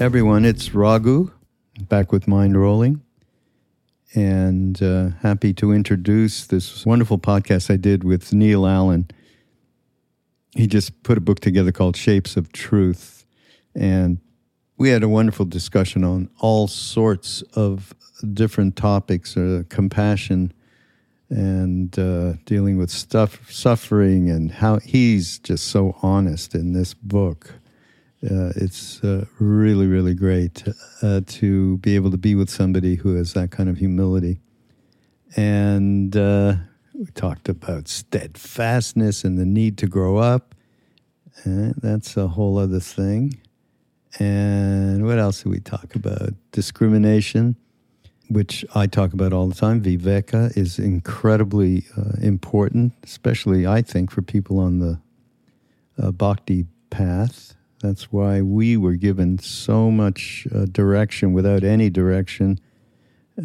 everyone, it's Raghu back with Mindrolling. And uh, happy to introduce this wonderful podcast I did with Neal Allen. He just put a book together called Shapes of Truth. And we had a wonderful discussion on all sorts of different topics uh, compassion and uh, dealing with stuff, suffering, and how he's just so honest in this book. Uh, it's uh, really, really great uh, to be able to be with somebody who has that kind of humility. And uh, we talked about steadfastness and the need to grow up. Uh, that's a whole other thing. And what else did we talk about? Discrimination, which I talk about all the time. Viveka is incredibly uh, important, especially, I think, for people on the bhakti path that's why we were given so much uh, direction without any direction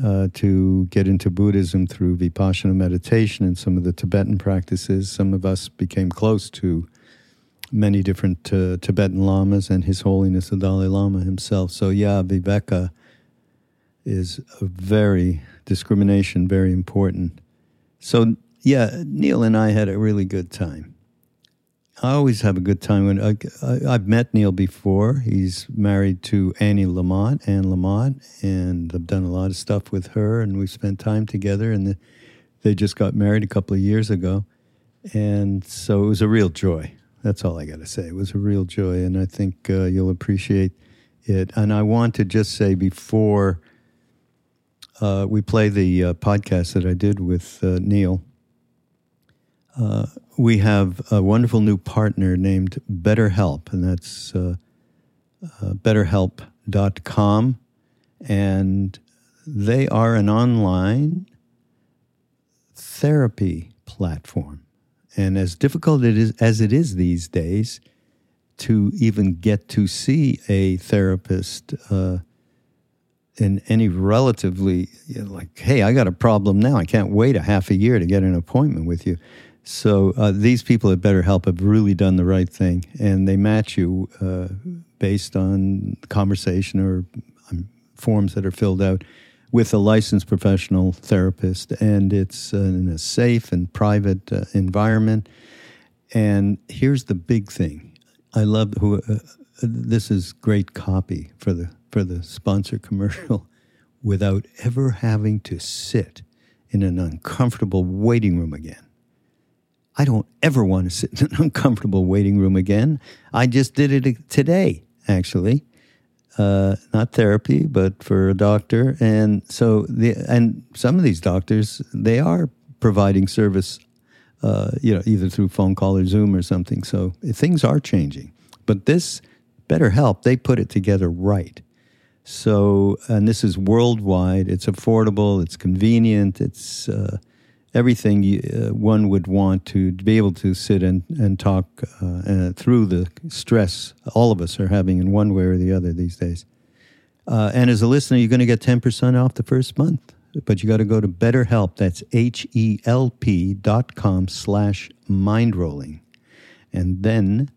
uh, to get into Buddhism through Vipassana meditation and some of the Tibetan practices. Some of us became close to many different uh, Tibetan lamas and His Holiness the Dalai Lama himself. So, yeah, Viveka is a very discrimination, very important. So, yeah, Neal and I had a really good time. I always have a good time when I, have met Neal before. He's married to Annie Lamott, Anne Lamott, and I've done a lot of stuff with her, and we've spent time together. And the, they just got married a couple of years ago, and so it was a real joy. That's all I got to say. It was a real joy, and I think uh, you'll appreciate it. And I want to just say before uh, we play the uh, podcast that I did with uh, Neal. Uh, we have a wonderful new partner named BetterHelp, and that's uh, uh, betterhelp.com. And they are an online therapy platform. And as difficult it is, as it is these days to even get to see a therapist uh, in any relatively, you know, like, hey, I got a problem now. I can't wait a half a year to get an appointment with you. So uh, these people at BetterHelp have really done the right thing, and they match you uh, based on conversation or um, forms that are filled out with a licensed professional therapist, and it's uh, in a safe and private uh, environment. And here's the big thing: I love who. Uh, this is great copy for the for the sponsor commercial, without ever having to sit in an uncomfortable waiting room again I don't ever want to sit in an uncomfortable waiting room again. I just did it today, actually. Uh, not therapy, but for a doctor. And so, the, and some of these doctors, they are providing service, uh, you know, either through phone call or Zoom or something. So things are changing. But this BetterHelp, they put it together right. So, and this is worldwide. It's affordable. It's convenient. It's uh, everything you, uh, one would want to be able to sit and, and talk uh, uh, through the stress all of us are having in one way or the other these days. Uh, and as a listener, you're going to get 10% off the first month. But you got to go to BetterHelp. That's H-E-L-P dot com slash mindrolling. And then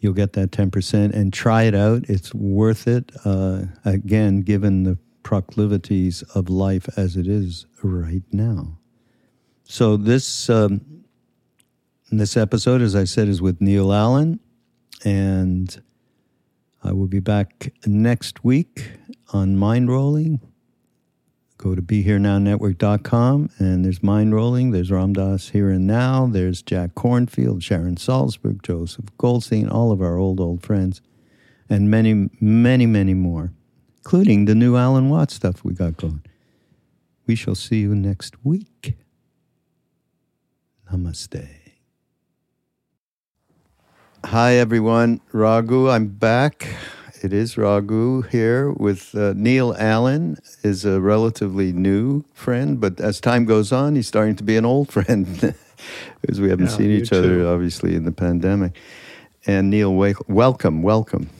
you'll get that 10% and try it out. It's worth it. Uh, again, given the proclivities of life as it is right now. So this um, this episode, as I said, is with Neal Allen, and I will be back next week on Mindrolling. Go to BeHereNowNetwork.com, and there's Mindrolling. There's Ram Dass Here and Now. There's Jack Kornfield, Sharon Salzberg, Joseph Goldstein, all of our old old friends, and many, many, many more, including the new Alan Watts stuff we got going. We shall see you next week. Namaste. Hi, everyone. Raghu, I'm back. It is Raghu here with uh, Neal Allen, is a relatively new friend, but as time goes on, he's starting to be an old friend because we haven't yeah, seen each too. other, obviously, in the pandemic. And Neal, welcome, welcome.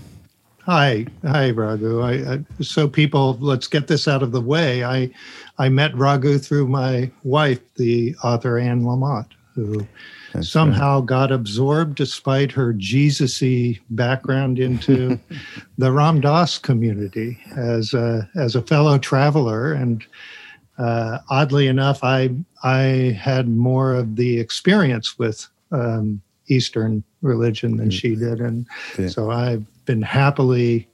Hi, hi, Raghu. I, I, so people, let's get this out of the way. I, I met Raghu through my wife, the author Anne Lamott who That's somehow got absorbed, despite her Jesus-y background, into the Ram Dass community as a, as a fellow traveler. And uh, oddly enough, I I had more of the experience with um, Eastern religion than she did, and Yeah. so I've been happily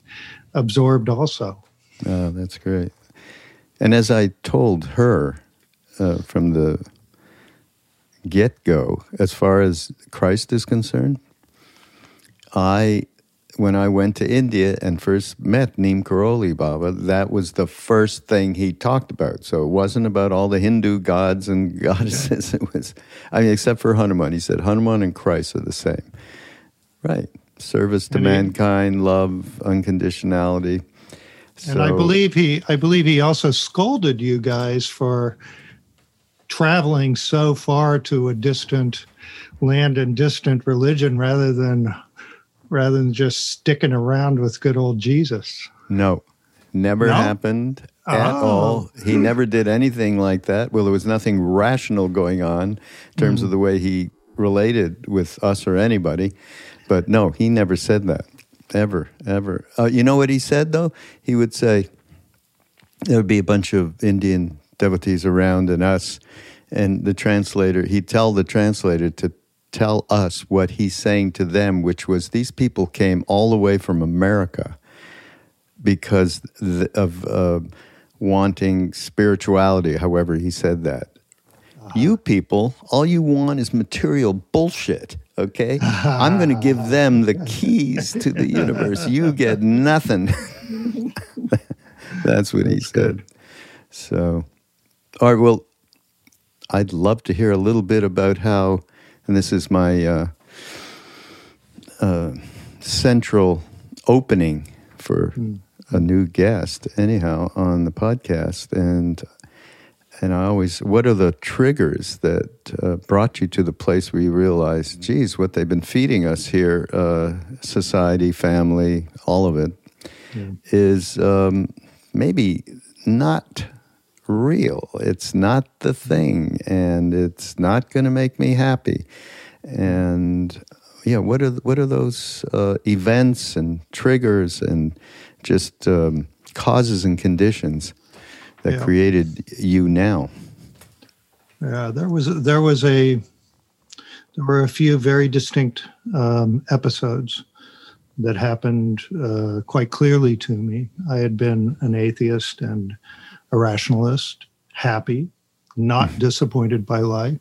absorbed also. Oh, that's great. And as I told her uh, from the get go, as far as Christ is concerned, I, when I went to India and first met Neem Karoli Baba, that was the first thing he talked about. So it wasn't about all the Hindu gods and goddesses. It was, I mean, except for Hanuman. He said Hanuman and Christ are the same. Right. Service to And he- mankind, love, unconditionality. And I believe he I believe he also scolded you guys for traveling so far to a distant land and distant religion rather than rather than just sticking around with good old Jesus. No, never No? happened at Oh. all. He never did anything like that. Well, there was nothing rational going on in terms of the way he related with us or anybody. But no, he never said that. Ever, ever. Uh, you know what he said, though? He would say, there would be a bunch of Indian devotees around and us, and the translator, he'd tell the translator to tell us what he's saying to them, which was these people came all the way from America because of uh, wanting spirituality, however he said that. You people, all you want is material bullshit, okay? I'm going to give them the keys to the universe. You get nothing. That's what he That's said. good. So, all right, well, I'd love to hear a little bit about how, and this is my uh, uh, central opening for a new guest, anyhow, on the podcast. And and I always, what are the triggers that uh, brought you to the place where you realized, geez, what they've been feeding us here, uh, society, family, all of it, is um, maybe not real. It's not the thing, and it's not going to make me happy. And yeah, what are what are those uh, events and triggers and just um, causes and conditions that Yeah. created you now? Yeah, there was there was a there were a few very distinct um, episodes that happened uh, quite clearly to me. I had been an atheist and a rationalist, happy, not disappointed by life,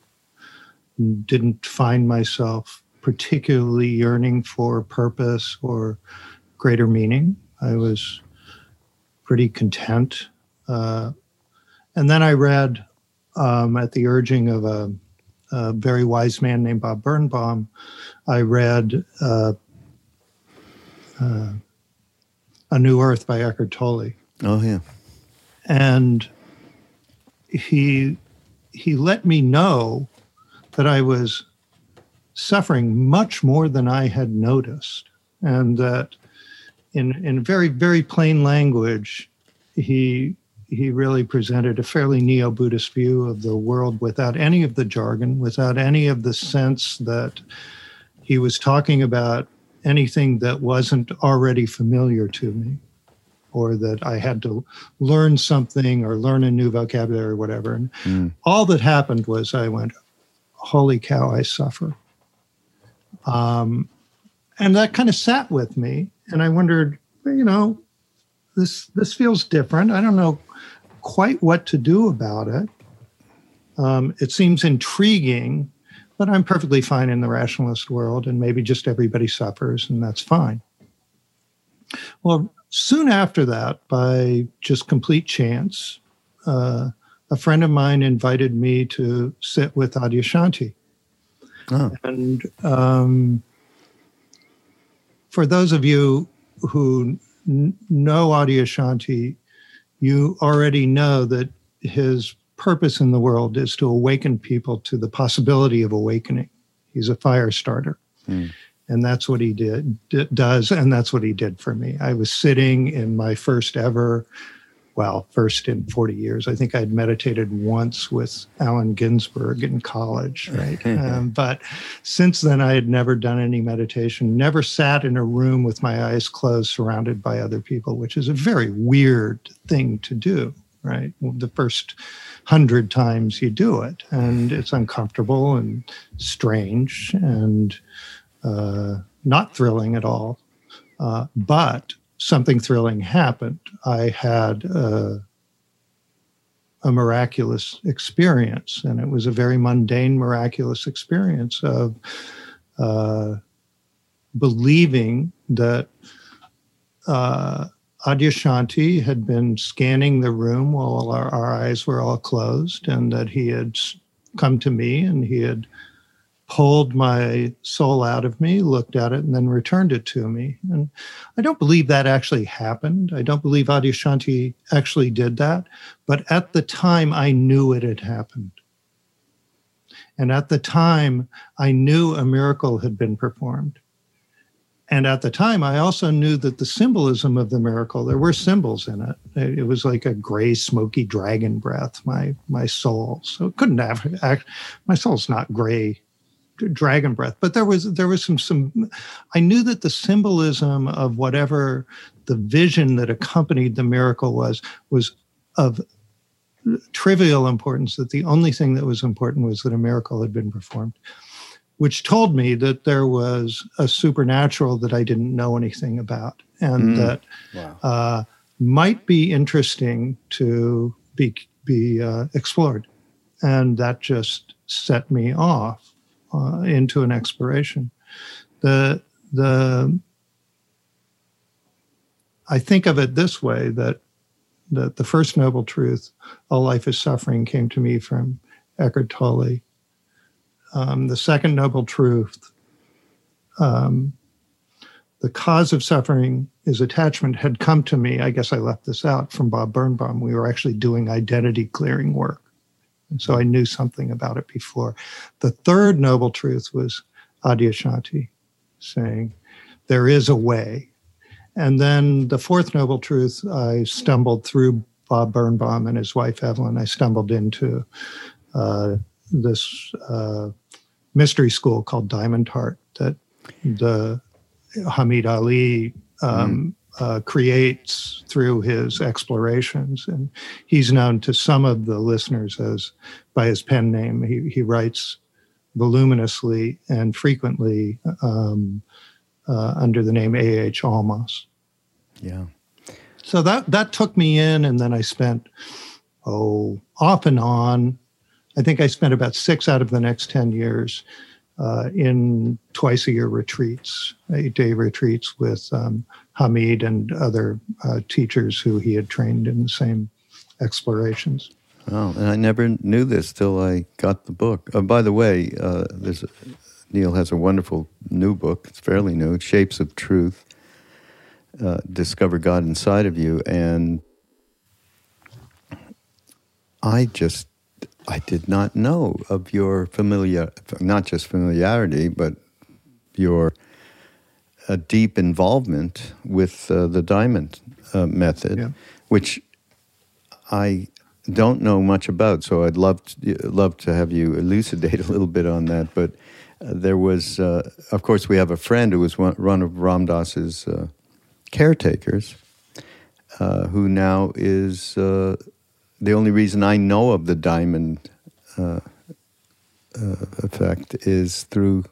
didn't find myself particularly yearning for purpose or greater meaning. I was pretty content. Uh, and then I read um, at the urging of a, a very wise man named Bob Birnbaum, I read uh, uh, A New Earth by Eckhart Tolle. Oh yeah, And he, he let me know that I was suffering much more than I had noticed. And that in, in very, very plain language, he he really presented a fairly neo-Buddhist view of the world without any of the jargon, without any of the sense that he was talking about anything that wasn't already familiar to me, or that I had to learn something or learn a new vocabulary or whatever. And Mm. all that happened was I went, "Holy cow, I suffer." Um, and that kind of sat with me, and I wondered, you know, this this feels different. I don't know quite what to do about it. Um, it seems intriguing, but I'm perfectly fine in the rationalist world, and maybe just everybody suffers, and that's fine. Well, soon after that, by just complete chance, uh, a friend of mine invited me to sit with Adyashanti. Oh. And um, for those of you who n- know Adyashanti, you already know that his purpose in the world is to awaken people to the possibility of awakening. He's a fire starter. Hmm. And that's what he did, d- does, and that's what he did for me. I was sitting in my first ever well, first in 40 years. I think I'd meditated once with Allen Ginsberg in college, right? um, but since then, I had never done any meditation, never sat in a room with my eyes closed, surrounded by other people, which is a very weird thing to do, right? The first hundred times you do it, and it's uncomfortable and strange and uh, not thrilling at all. Uh, but something thrilling happened. I had a, a miraculous experience, and it was a very mundane, miraculous experience of uh, believing that uh, Adyashanti had been scanning the room while our, our eyes were all closed, and that he had come to me and he had pulled my soul out of me, looked at it, and then returned it to me. And I don't believe that actually happened. I don't believe Adi Adyashanti actually did that. But at the time, I knew it had happened. And at the time, I knew a miracle had been performed. And at the time, I also knew that the symbolism of the miracle, there were symbols in it. It was like a gray, smoky dragon breath, my, my soul. So it couldn't have, act, my soul's not gray dragon breath but there was there was some some i knew that the symbolism of whatever the vision that accompanied the miracle was was of trivial importance that the only thing that was important was that a miracle had been performed which told me that there was a supernatural that i didn't know anything about and mm. that wow. uh, might be interesting to be be uh, explored and that just set me off uh, into an exploration. The the I think of it this way that that the first noble truth, all life is suffering, came to me from Eckhart Tolle. Um, the second noble truth, um, the cause of suffering is attachment, had come to me. I guess I left this out from Bob Birnbaum. We were actually doing identity clearing work. And so I knew something about it before. The third noble truth was Adyashanti saying, there is a way. And then the fourth noble truth, I stumbled through Bob Birnbaum and his wife Evelyn. I stumbled into uh, this uh, mystery school called Diamond Heart that the Hameed Ali um, uh, creates through his explorations. And he's known to some of the listeners as by his pen name. He, he writes voluminously and frequently um, uh, under the name A.H. Almas. Yeah. So that, that took me in, and then I spent, oh, off and on. I think I spent about six out of the next 10 years uh, in twice a year retreats, eight day retreats with um, Hameed and other uh, teachers who he had trained in the same explorations. Oh, and I never knew this till I got the book. Oh, by the way, uh, there's a, Neal has a wonderful new book. It's fairly new. Shapes of Truth. Uh, Discover God inside of you, and I just I did not know of your familiar, not just familiarity, but your a deep involvement with uh, the diamond uh, method, yeah. which I don't know much about. So I'd love to, love to have you elucidate a little bit on that. But uh, there was, uh, of course, we have a friend who was one, one of Ram Dass's uh, caretakers, uh, who now is the only reason I know of the diamond effect is through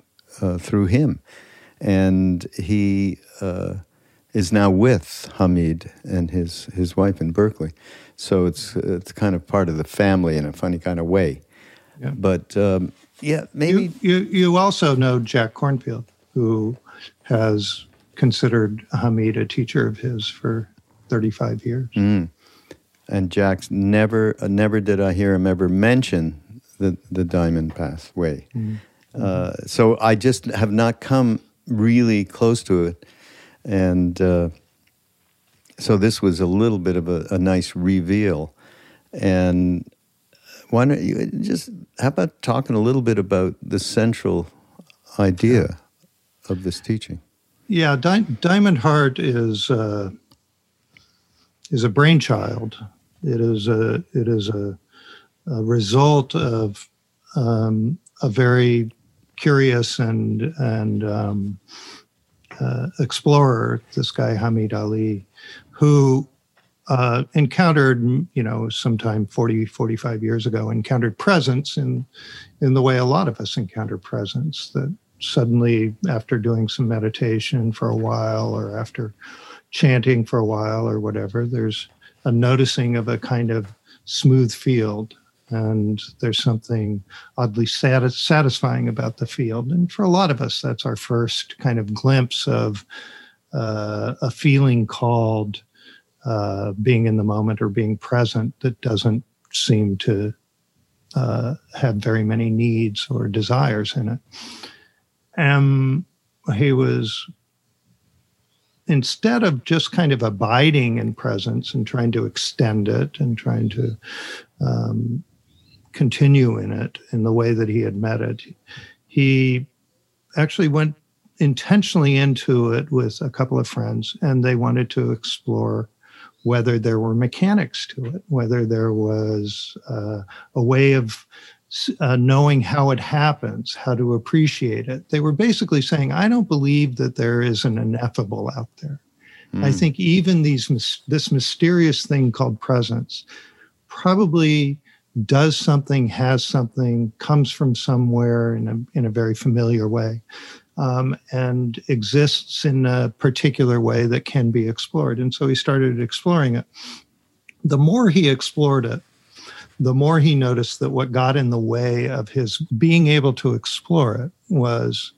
through him and he uh, is now with Hameed and his his wife in Berkeley. So it's it's kind of part of the family in a funny kind of way. Yeah. But um, yeah, maybe you, you, you also know Jack Kornfield, who has considered Hameed a teacher of his for 35 years. Mm. And Jack's never never did I hear him ever mention the the Diamond Pathway. Mm. Uh, so I just have not come really close to it. And uh, so this was a little bit of a, a, nice reveal. And why don't you just, how about talking a little bit about the central idea of this teaching? Yeah, Di- Diamond Heart is. Uh, is a brainchild. It is a it is a, a result of um, a very curious and and um, uh, explorer, this guy Hameed Ali, who uh, encountered, you know, sometime 40, 45 years ago, encountered presence in, in the way a lot of us encounter presence, that suddenly after doing some meditation for a while or after chanting for a while or whatever, there's a noticing of a kind of smooth field. And there's something oddly satis- satisfying about the field. And for a lot of us, that's our first kind of glimpse of uh, a feeling called uh, being in the moment or being present that doesn't seem to uh, have very many needs or desires in it. And he was, instead of just kind of abiding in presence and trying to extend it and trying to um, continue in it in the way that he had met it, he actually went intentionally into it with a couple of friends and they wanted to explore whether there were mechanics to it, whether there was uh, a way of uh, knowing how it happens, how to appreciate it. They were basically saying, I don't believe that there is an ineffable out there. Mm. I hmm. think even these this mysterious thing called presence probably does something, has something, comes from somewhere in a, in a very familiar way um, and exists in a particular way that can be explored. And so he started exploring it. The more he explored it, the more he noticed that what got in the way of his being able to explore it was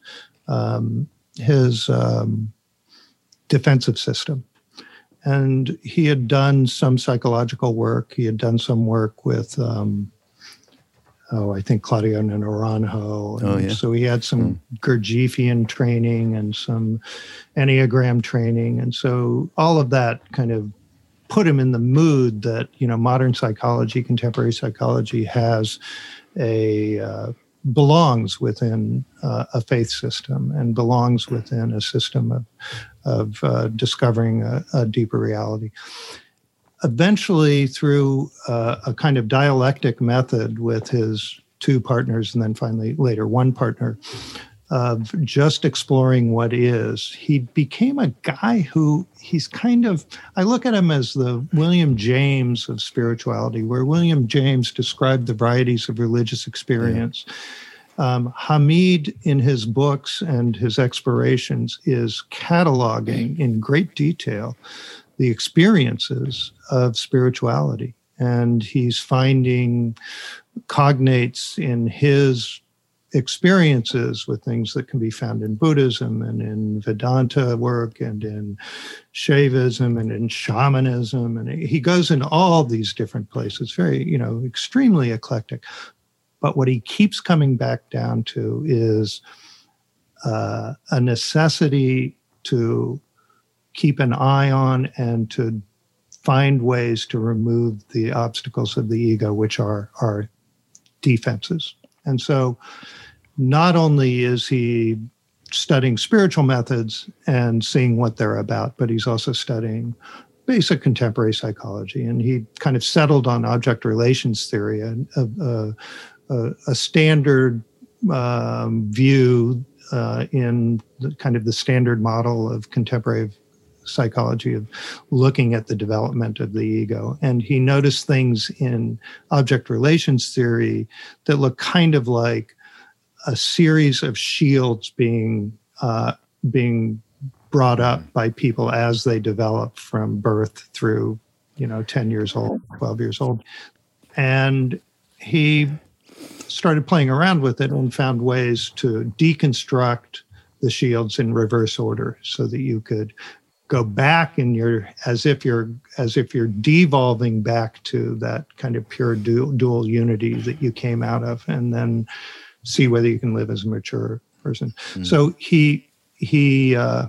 um, his um, defensive system. And he had done some psychological work. He had done some work with um, oh, I think Claudio Naranjo. oh, yeah. So he had some mm. Gurdjieffian training and some Enneagram training. And so all of that kind of put him in the mood that, you know, modern psychology, contemporary psychology has a, uh, belongs within uh, a faith system and belongs within a system of, of uh, discovering a, a deeper reality. Eventually, through uh, a kind of dialectic method with his two partners, and then finally later one partner, of just exploring what is, he became a guy who he's kind of, I look at him as the William James of spirituality, where William James described the varieties of religious experience. Yeah. Um, Hameed, in his books and his explorations, is cataloging in great detail the experiences of spirituality. And he's finding cognates in his experiences with things that can be found in Buddhism and in Vedanta work and in Shaivism and in shamanism. And he goes in all these different places, very, you know, extremely eclectic. But what he keeps coming back down to is uh, a necessity to keep an eye on and to find ways to remove the obstacles of the ego, which are our defenses. And so, not only is he studying spiritual methods and seeing what they're about, but he's also studying basic contemporary psychology. And he kind of settled on object relations theory, a, a, a, a standard um, view uh, in the, kind of the standard model of contemporary psychology of looking at the development of the ego. And he noticed things in object relations theory that look kind of like a series of shields being uh, being brought up by people as they develop from birth through you know 10 years old 12 years old and he started playing around with it and found ways to deconstruct the shields in reverse order so that you could go back and you're as if you're as if you're devolving back to that kind of pure dual, dual unity that you came out of and then see whether you can live as a mature person mm. so he he uh,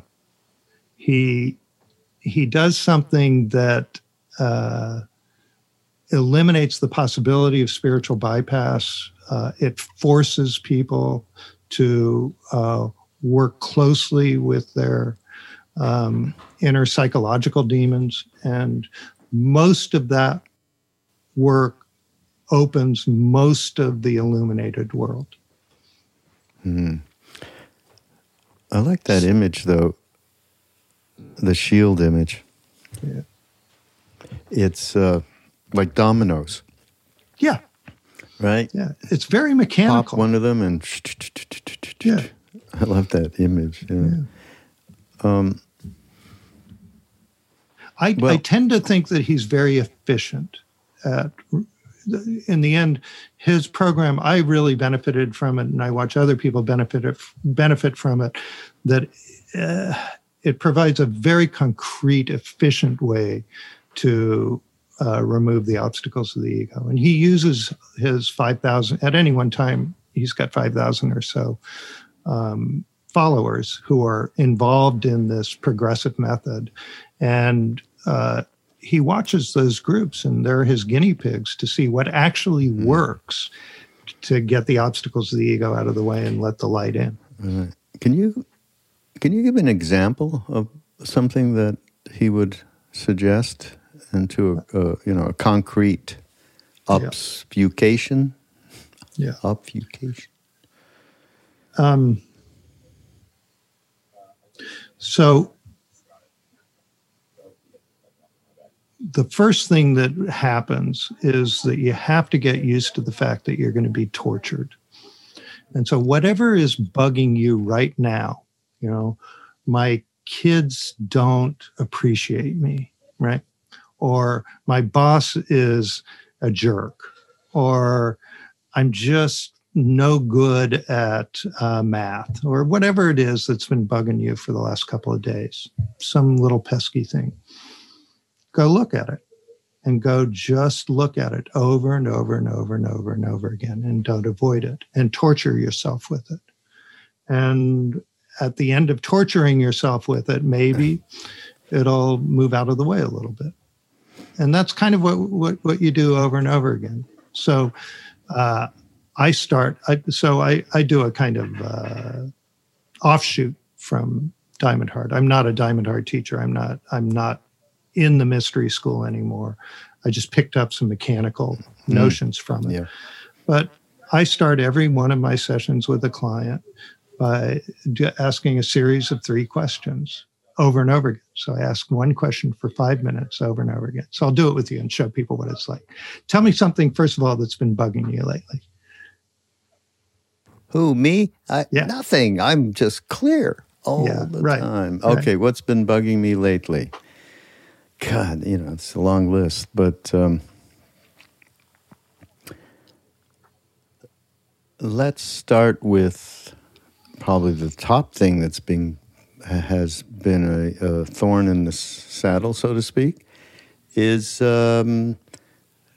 he he does something that uh, eliminates the possibility of spiritual bypass uh, it forces people to uh, work closely with their um, inner psychological demons and most of that work opens most of the illuminated world. Mm. I like that image, though. The shield image. Yeah. It's uh, like dominoes. Yeah. Right? Yeah. It's very mechanical. Pop one of them and. Yeah. I love that image. Yeah. yeah. Um, I, well, I tend to think that he's very efficient at in the end, his program, I really benefited from it, and I watch other people benefit it, benefit from it. That uh, it provides a very concrete, efficient way to uh, remove the obstacles of the ego, and he uses his five thousand at any one time. He's got five thousand or so um, followers who are involved in this progressive method, and uh, he watches those groups and they're his guinea pigs to see what actually mm. works to get the obstacles of the ego out of the way and let the light in. Can you can you give an example of something that he would suggest into a, a you know a concrete obfuscation? Yeah, obfuscation. Um. So the first thing that happens is that you have to get used to the fact that you're going to be tortured. And so, whatever is bugging you right now, you know, my kids don't appreciate me, right? Or my boss is a jerk, or I'm just no good at uh, math, or whatever it is that's been bugging you for the last couple of days, some little pesky thing go look at it and go just look at it over and over and over and over and over again and don't avoid it and torture yourself with it. And at the end of torturing yourself with it, maybe it'll move out of the way a little bit. And that's kind of what, what, what you do over and over again. So uh, I start, I, so I, I do a kind of uh, offshoot from Diamond Heart. I'm not a Diamond Heart teacher. I'm not, I'm not in the mystery school anymore. I just picked up some mechanical mm. notions from it. Yeah. But I start every one of my sessions with a client by asking a series of three questions over and over again. So I ask one question for five minutes over and over again. So I'll do it with you and show people what it's like. Tell me something, first of all, that's been bugging you lately. Who, me? I, yeah. Nothing. I'm just clear all yeah, the right, time. Okay, right. what's been bugging me lately? God, you know, it's a long list, but um, let's start with probably the top thing that's been has been a, a thorn in the saddle, so to speak, is um,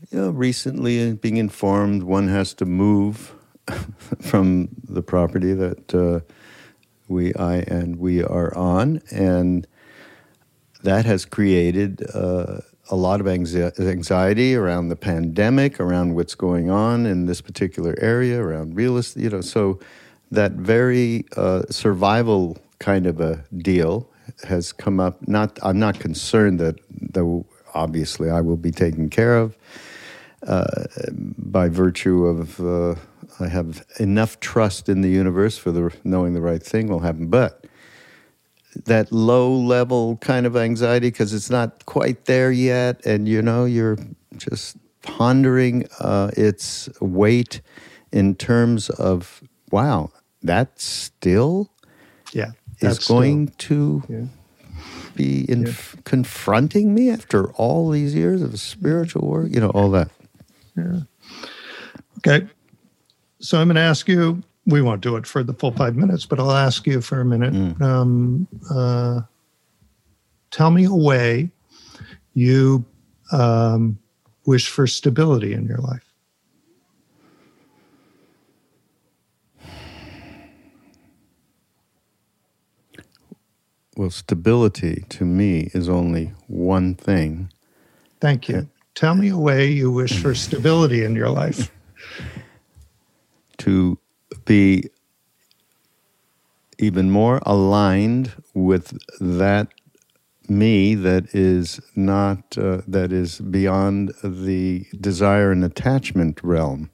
you know recently being informed one has to move from the property that uh, we I and we are on, and that has created uh, a lot of anxiety around the pandemic, around what's going on in this particular area, around real estate. You know, so that very uh, survival kind of a deal has come up. Not, I'm not concerned that, though obviously I will be taken care of uh, by virtue of uh, I have enough trust in the universe for the knowing the right thing will happen, but that low level kind of anxiety because it's not quite there yet, and you know you're just pondering uh, its weight in terms of wow, that still yeah is going still, to yeah. be in yeah. confronting me after all these years of spiritual work, you know, all that. Yeah. Okay. So I'm going to ask you we won't do it for the full five minutes, but I'll ask you for a minute. Mm. Um, uh, tell me a way you um, wish for stability in your life. Well, stability to me is only one thing. Thank you. Tell me a way you wish for stability in your life. to be even more aligned with that me that is not uh, that is beyond the desire and attachment realm.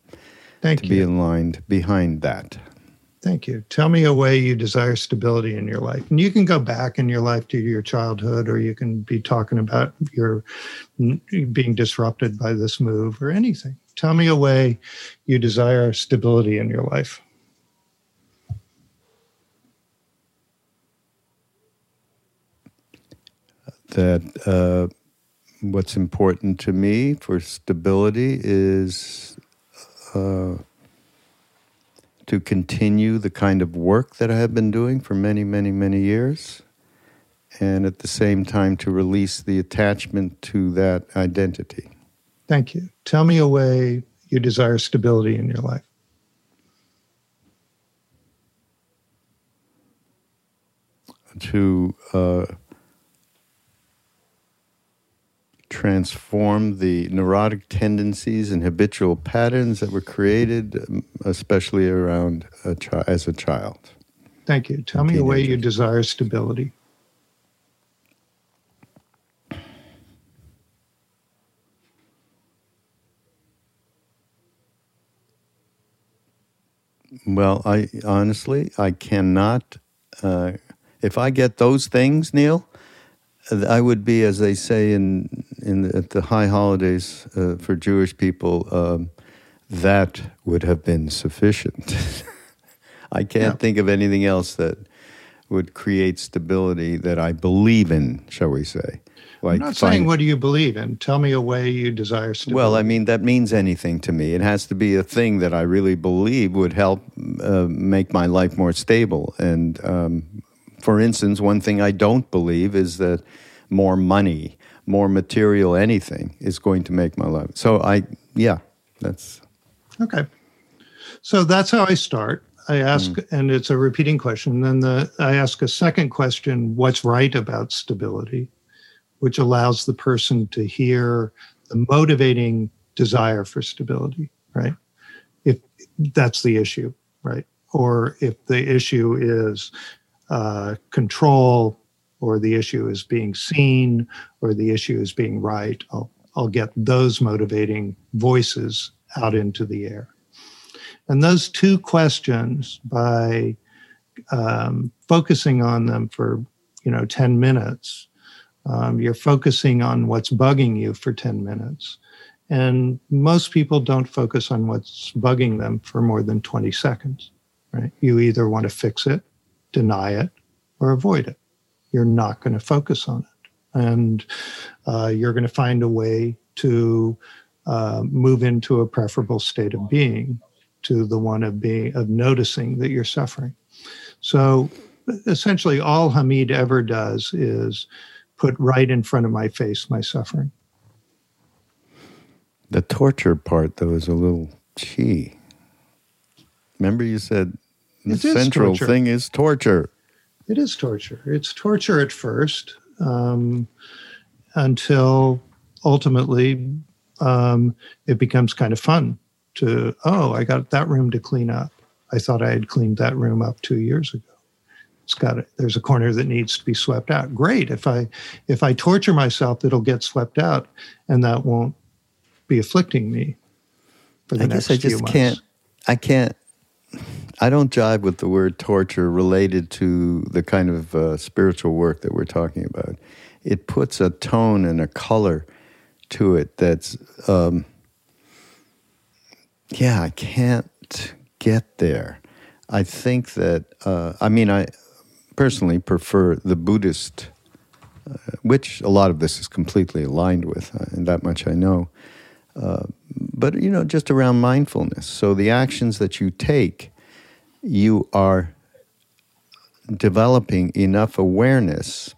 Thank to you. be aligned behind that. Thank you. Tell me a way you desire stability in your life. And you can go back in your life to your childhood, or you can be talking about your being disrupted by this move or anything. Tell me a way you desire stability in your life. That uh, what's important to me for stability is uh, to continue the kind of work that I have been doing for many, many, many years, and at the same time to release the attachment to that identity. Thank you. Tell me a way you desire stability in your life. To uh, transform the neurotic tendencies and habitual patterns that were created, especially around a chi- as a child. Thank you. Tell me a way you desire stability. Well, I honestly, I cannot. Uh, if I get those things, Neal, I would be, as they say in in the, at the high holidays uh, for Jewish people, um, that would have been sufficient. I can't yeah. think of anything else that would create stability that I believe in, shall we say. Like I'm not find, saying what do you believe in. Tell me a way you desire stability. Well, I mean that means anything to me. It has to be a thing that I really believe would help uh, make my life more stable. And um, for instance, one thing I don't believe is that more money, more material, anything is going to make my life. So I, yeah, that's okay. So that's how I start. I ask, mm. and it's a repeating question. Then the I ask a second question: What's right about stability? Which allows the person to hear the motivating desire for stability, right? If that's the issue, right? Or if the issue is uh, control, or the issue is being seen, or the issue is being right, I'll, I'll get those motivating voices out into the air. And those two questions, by um, focusing on them for you know 10 minutes, um, you're focusing on what's bugging you for 10 minutes. And most people don't focus on what's bugging them for more than 20 seconds, right? You either want to fix it, deny it, or avoid it. You're not going to focus on it. And uh, you're going to find a way to uh, move into a preferable state of being to the one of being of noticing that you're suffering. So essentially all Hameed ever does is put right in front of my face my suffering. The torture part though is a little chi. Remember you said the it central thing is torture. It is torture. It's torture at first um, until ultimately um, it becomes kind of fun to, oh, I got that room to clean up. I thought I had cleaned that room up two years ago. It's got there's a corner that needs to be swept out. Great. If I if I torture myself, it'll get swept out, and that won't be afflicting me for the I next guess I just can't. I can't. I don't jive with the word torture related to the kind of uh, spiritual work that we're talking about. It puts a tone and a color to it that's. Um, yeah, I can't get there. I think that, uh, I mean, I personally prefer the Buddhist, uh, which a lot of this is completely aligned with, uh, and that much I know. But, you know, just around mindfulness. So the actions that you take, you are developing enough awareness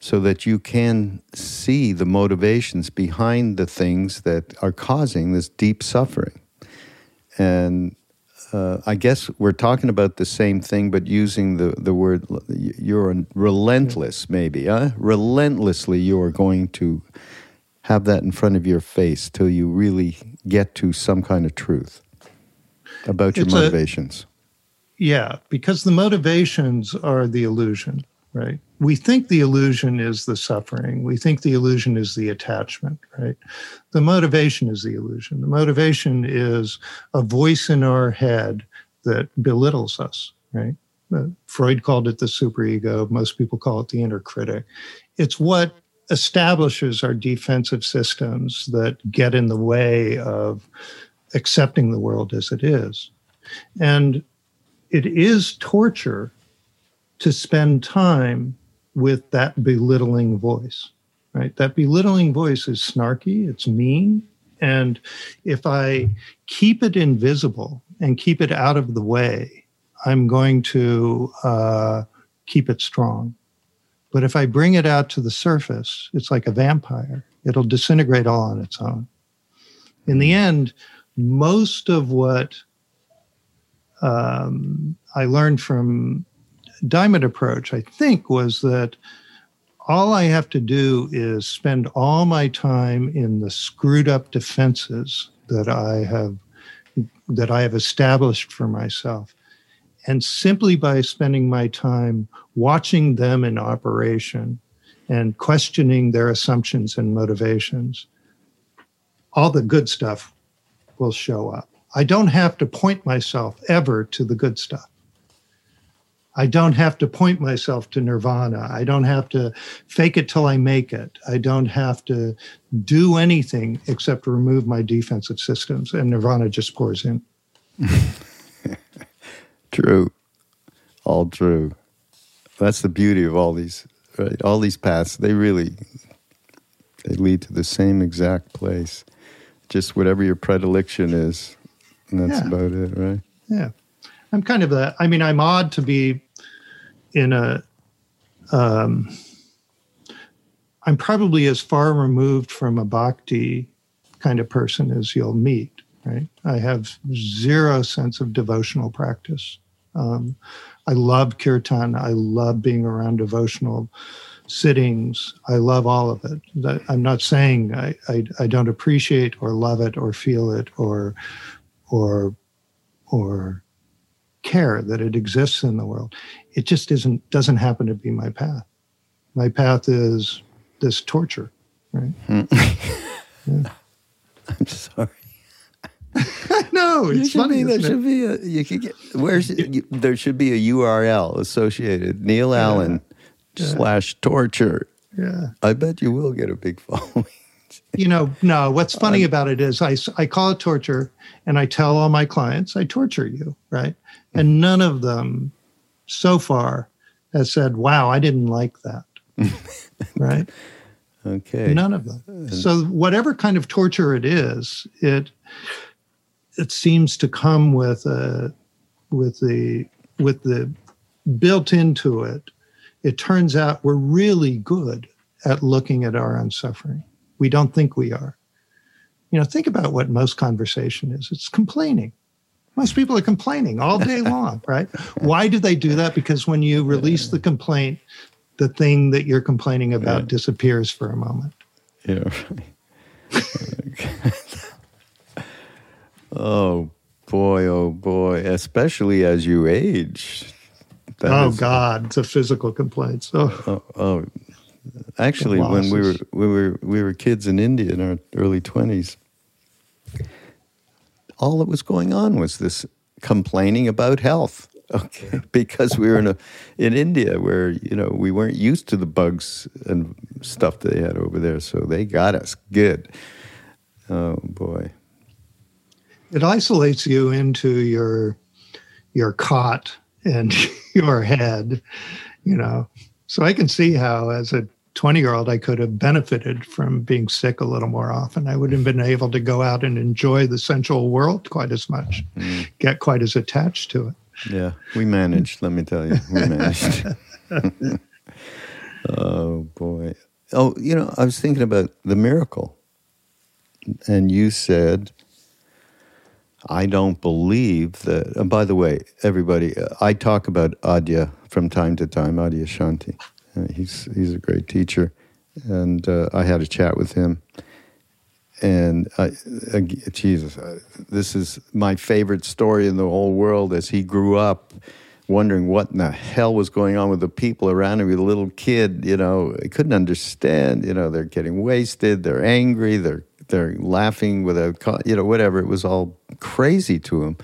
so that you can see the motivations behind the things that are causing this deep suffering. And uh, I guess we're talking about the same thing, but using the, the word you're relentless, maybe. Huh? Relentlessly, you are going to have that in front of your face till you really get to some kind of truth about your it's motivations. A, yeah, because the motivations are the illusion. right? We think the illusion is the suffering. We think the illusion is the attachment, right? The motivation is the illusion. The motivation is a voice in our head that belittles us, right? Uh, Freud called it the superego. Most people call it the inner critic. It's what establishes our defensive systems that get in the way of accepting the world as it is. And it is torture to spend time with that belittling voice, right? That belittling voice is snarky, it's mean. And if I keep it invisible and keep it out of the way, I'm going to uh, keep it strong. But if I bring it out to the surface, it's like a vampire. It'll disintegrate all on its own. In the end, most of what um, I learned from Diamond Approach, I think, was that all I have to do is spend all my time in the screwed up defenses that I have that I have established for myself. And simply by spending my time watching them in operation and questioning their assumptions and motivations, all the good stuff will show up. I don't have to point myself ever to the good stuff. I don't have to point myself to nirvana. I don't have to fake it till I make it. I don't have to do anything except remove my defensive systems, and nirvana just pours in. true. All true. That's the beauty of all these, right? All these paths, they really they lead to the same exact place. Just whatever your predilection is. And that's yeah. about it, right? Yeah. I'm kind of a, I mean, I'm odd to be in a, um, I'm probably as far removed from a bhakti kind of person as you'll meet, right? I have zero sense of devotional practice. Um, I love kirtan. I love being around devotional sittings. I love all of it. I'm not saying I, I, I don't appreciate or love it or feel it or or or care that it exists in the world. It just isn't doesn't happen to be my path. My path is this torture, right? yeah. I'm sorry. no, it's funny. Be, there should be a you could get where's you, there should be a URL associated Neal yeah. Allen yeah. slash torture. Yeah, I bet you will get a big following you know, no, what's um, funny about it is I, I call it torture and I tell all my clients, I torture you, right? Hmm. And none of them so far has said, wow, I didn't like that, right? Okay. None of them. Uh, so whatever kind of torture it is, it it seems to come with a with the with the built into it. It turns out we're really good at looking at our own suffering we don't think we are. You know, think about what most conversation is it's complaining. Most people are complaining all day long, right? Why do they do that? Because when you release the complaint, the thing that you're complaining about yeah. disappears for a moment. Yeah. oh boy, oh boy, especially as you age. oh is, God, it's a physical complaint. So. Oh, oh, Actually, when we were we were we were kids in India in our early twenties, all that was going on was this complaining about health. Okay, because we were in a in India where you know we weren't used to the bugs and stuff they had over there, so they got us good. Oh boy, it isolates you into your your cot and your head, you know. So I can see how, as a 20 year old, I could have benefited from being sick a little more often. I would have been able to go out and enjoy the sensual world quite as much, mm. get quite as attached to it. Yeah, we managed, let me tell you. We managed. oh, boy. Oh, you know, I was thinking about the miracle. And you said, I don't believe that. And by the way, everybody, I talk about Adya from time to time, Adyashanti. Shanti. he's he's a great teacher, and uh, I had a chat with him. And I, uh, Jesus, uh, this is my favorite story in the whole world. As he grew up, wondering what in the hell was going on with the people around him. He was a little kid, you know, he couldn't understand. You know, they're getting wasted, they're angry, they're they're laughing with a, you know, whatever. It was all crazy to him.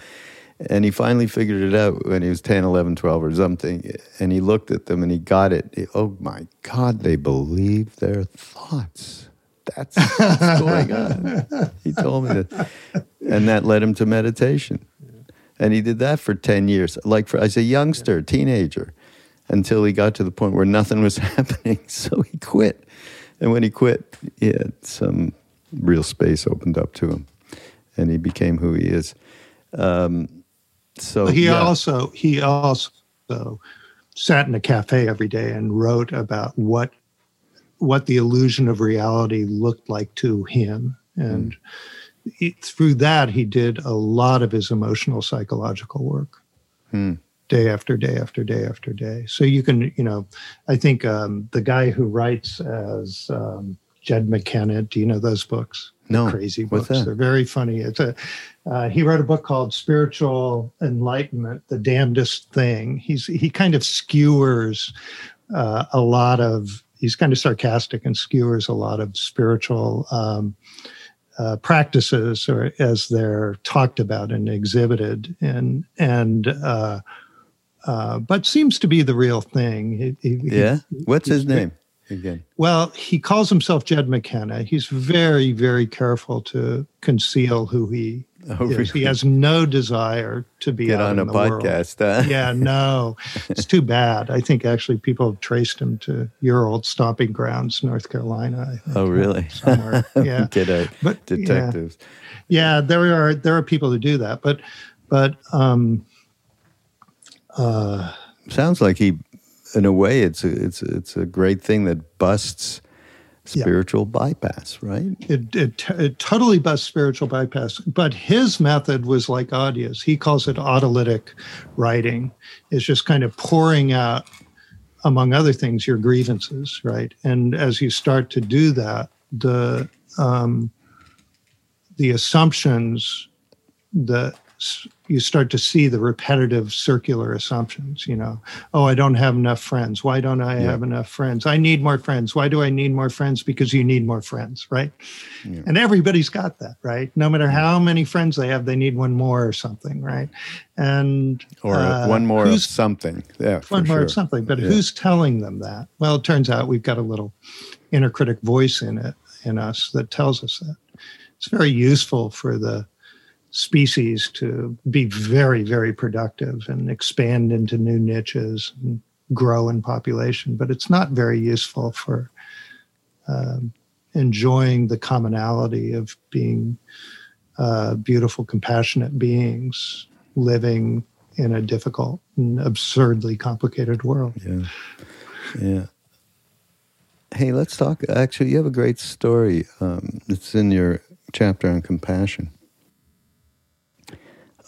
And he finally figured it out when he was 10, 11, 12 or something. And he looked at them and he got it. oh my God, they believe their thoughts. That's what's going on. He told me that. And that led him to meditation. And he did that for 10 years, like for, as a youngster, teenager, until he got to the point where nothing was happening. So he quit. And when he quit, he had some real space opened up to him. And he became who he is. Um, so he yeah. also he also sat in a cafe every day and wrote about what what the illusion of reality looked like to him and mm. he, through that he did a lot of his emotional psychological work mm. day after day after day after day so you can you know i think um, the guy who writes as um, jed mckenna do you know those books no crazy books they're very funny it's a uh, he wrote a book called Spiritual Enlightenment: The Damnedest Thing. He's he kind of skewers uh, a lot of. He's kind of sarcastic and skewers a lot of spiritual um, uh, practices, or as they're talked about and exhibited, and and uh, uh, but seems to be the real thing. He, he, yeah. He, What's his name? Again? Well, he calls himself Jed McKenna. He's very, very careful to conceal who he Oh, really? He has no desire to be get on a podcast. Huh? Yeah, no, it's too bad. I think actually people have traced him to your old stomping grounds, North Carolina. Think, oh, really? Somewhere, yeah. but detectives. Yeah. yeah, there are there are people who do that, but but um, uh, sounds like he, in a way, it's a, it's it's a great thing that busts spiritual yeah. bypass, right? It, it, it totally busts spiritual bypass. But his method was like Adya's. He calls it autolytic writing. It's just kind of pouring out, among other things, your grievances, right? And as you start to do that, the um, the assumptions that you start to see the repetitive circular assumptions you know oh i don't have enough friends. Why don't i yeah. have enough friends? I need more friends. Why do i need more friends? Because you need more friends right? Yeah. and everybody's got that right? No matter how many friends they have they need one more or something right? And or uh, one more of something. Yeah one more sure. of something. But yeah. who's telling them that? Well it turns out we've got a little inner critic voice in it in us that tells us that. It's very useful for the species to be very, very productive and expand into new niches and grow in population. But it's not very useful for um, enjoying the commonality of being uh, beautiful, compassionate beings living in a difficult and absurdly complicated world. Yeah. Yeah. Hey, let's talk. Actually, you have a great story. Um, it's in your chapter on compassion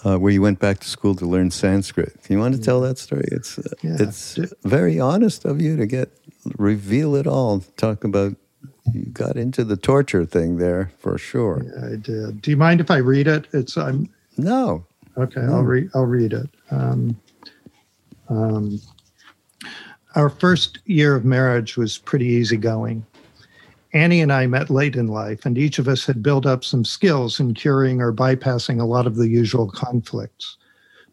uh, where you went back to school to learn Sanskrit. You want to tell that story? It's uh, yeah. it's very honest of you to get reveal it all. Talk about you got into the torture thing there for sure. Yeah, I did. Do you mind if I read it? It's I'm no. Okay, no. I'll read. I'll read it. Um, um, our first year of marriage was pretty easygoing. Annie and I met late in life, and each of us had built up some skills in curing or bypassing a lot of the usual conflicts.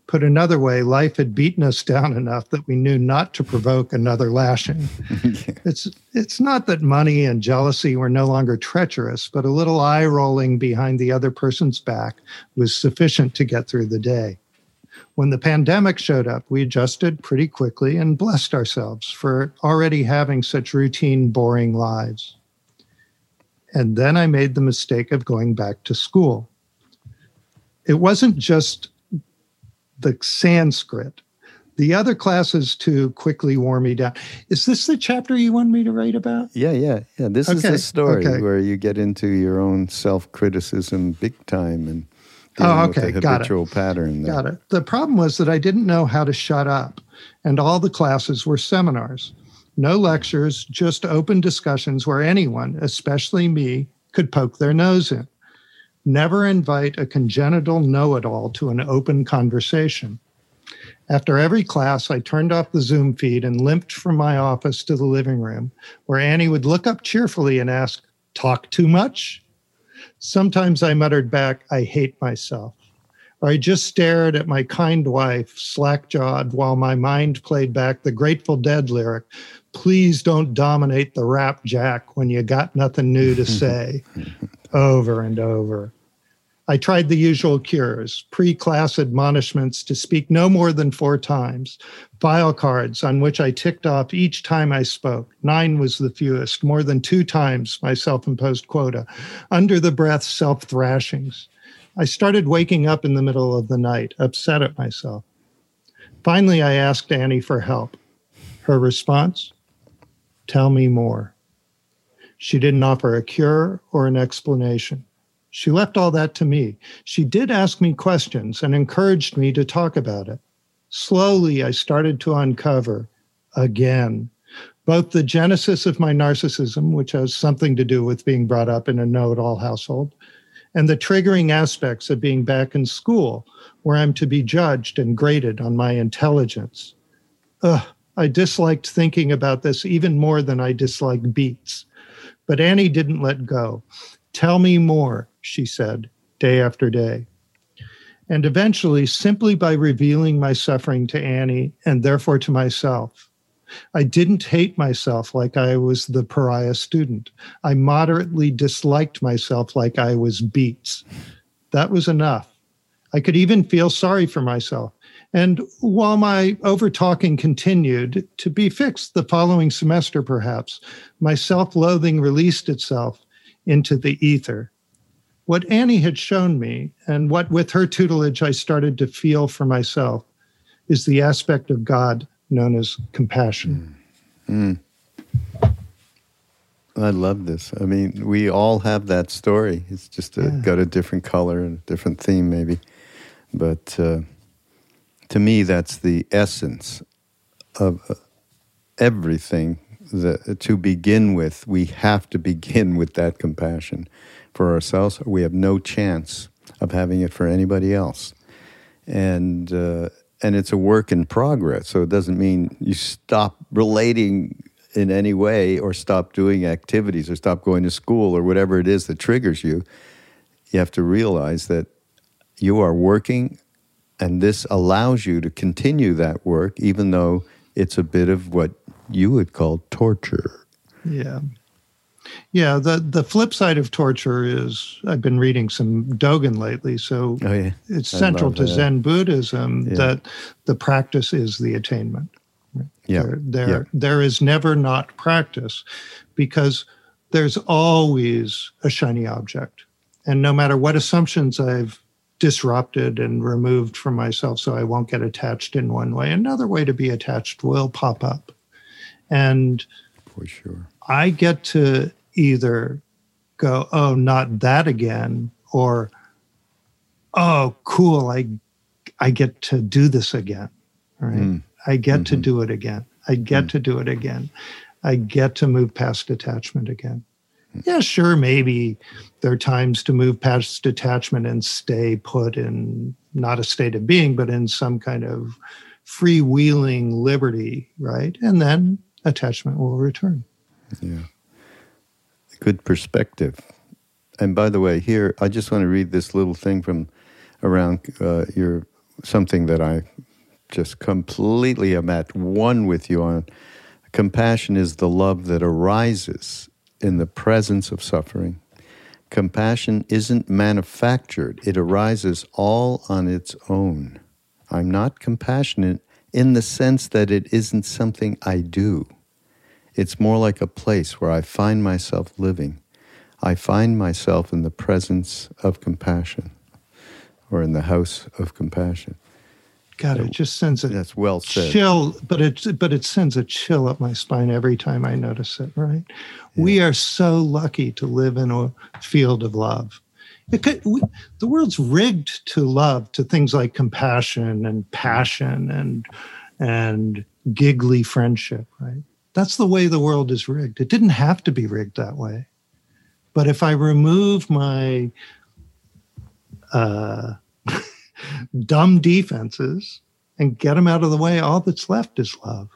Put another way, life had beaten us down enough that we knew not to provoke another lashing. yeah. It's it's not that money and jealousy were no longer treacherous, but a little eye rolling behind the other person's back was sufficient to get through the day. When the pandemic showed up, we adjusted pretty quickly and blessed ourselves for already having such routine, boring lives. And then I made the mistake of going back to school. It wasn't just the Sanskrit. The other classes too quickly wore me down. Is this the chapter you want me to write about? Yeah, yeah, yeah. This okay. is the story okay. where you get into your own self criticism big time and oh, okay, with the habitual got it. pattern. There. Got it. The problem was that I didn't know how to shut up, and all the classes were seminars. No lectures, just open discussions where anyone, especially me, could poke their nose in. Never invite a congenital know it all to an open conversation. After every class, I turned off the Zoom feed and limped from my office to the living room, where Annie would look up cheerfully and ask, Talk too much? Sometimes I muttered back, I hate myself. Or I just stared at my kind wife, slack jawed, while my mind played back the Grateful Dead lyric Please don't dominate the rap jack when you got nothing new to say, over and over. I tried the usual cures, pre class admonishments to speak no more than four times, file cards on which I ticked off each time I spoke. Nine was the fewest, more than two times my self imposed quota, under the breath self thrashings. I started waking up in the middle of the night, upset at myself. Finally, I asked Annie for help. Her response Tell me more. She didn't offer a cure or an explanation. She left all that to me. She did ask me questions and encouraged me to talk about it. Slowly, I started to uncover again both the genesis of my narcissism, which has something to do with being brought up in a know it all household, and the triggering aspects of being back in school, where I'm to be judged and graded on my intelligence. Ugh, I disliked thinking about this even more than I disliked beats. But Annie didn't let go. Tell me more, she said, day after day. And eventually, simply by revealing my suffering to Annie and therefore to myself, I didn't hate myself like I was the pariah student. I moderately disliked myself like I was Beats. That was enough. I could even feel sorry for myself. And while my over talking continued to be fixed the following semester, perhaps, my self loathing released itself into the ether. What Annie had shown me, and what with her tutelage I started to feel for myself, is the aspect of God known as compassion. Mm. I love this. I mean, we all have that story. It's just a, yeah. got a different color and a different theme, maybe. But uh, to me, that's the essence of uh, everything the, to begin with, we have to begin with that compassion for ourselves. We have no chance of having it for anybody else, and uh, and it's a work in progress. So it doesn't mean you stop relating in any way, or stop doing activities, or stop going to school, or whatever it is that triggers you. You have to realize that you are working, and this allows you to continue that work, even though it's a bit of what you would call torture. Yeah. Yeah, the the flip side of torture is I've been reading some Dogen lately, so oh, yeah. it's central to that. Zen Buddhism yeah. that the practice is the attainment. Yeah. There there, yeah. there is never not practice because there's always a shiny object. And no matter what assumptions I've disrupted and removed from myself so I won't get attached in one way, another way to be attached will pop up. And for sure, I get to either go, oh, not that again, or oh, cool, I I get to do this again. Right. Mm. I get mm-hmm. to do it again. I get mm. to do it again. I get to move past attachment again. Yeah, sure, maybe there are times to move past detachment and stay put in not a state of being, but in some kind of freewheeling liberty, right? And then attachment will return. Yeah. Good perspective. And by the way, here, I just want to read this little thing from around uh, your something that I just completely am at one with you on. Compassion is the love that arises in the presence of suffering. Compassion isn't manufactured, it arises all on its own. I'm not compassionate in the sense that it isn't something I do. It's more like a place where I find myself living. I find myself in the presence of compassion or in the house of compassion. God, it just sends a that's well said. chill, but it but it sends a chill up my spine every time I notice it. Right? Yeah. We are so lucky to live in a field of love. Could, we, the world's rigged to love, to things like compassion and passion and and giggly friendship. Right? That's the way the world is rigged. It didn't have to be rigged that way. But if I remove my uh, dumb defenses and get them out of the way, all that's left is love.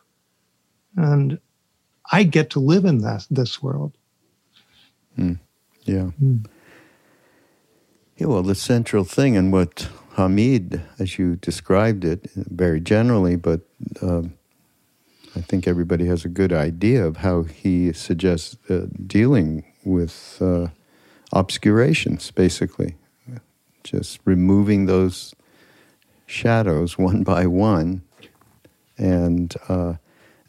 And I get to live in that this world. Mm. Yeah. Mm. Yeah, well, the central thing and what Hameed, as you described it, very generally, but um, I think everybody has a good idea of how he suggests uh, dealing with uh, obscurations, basically. Just removing those shadows one by one. And uh,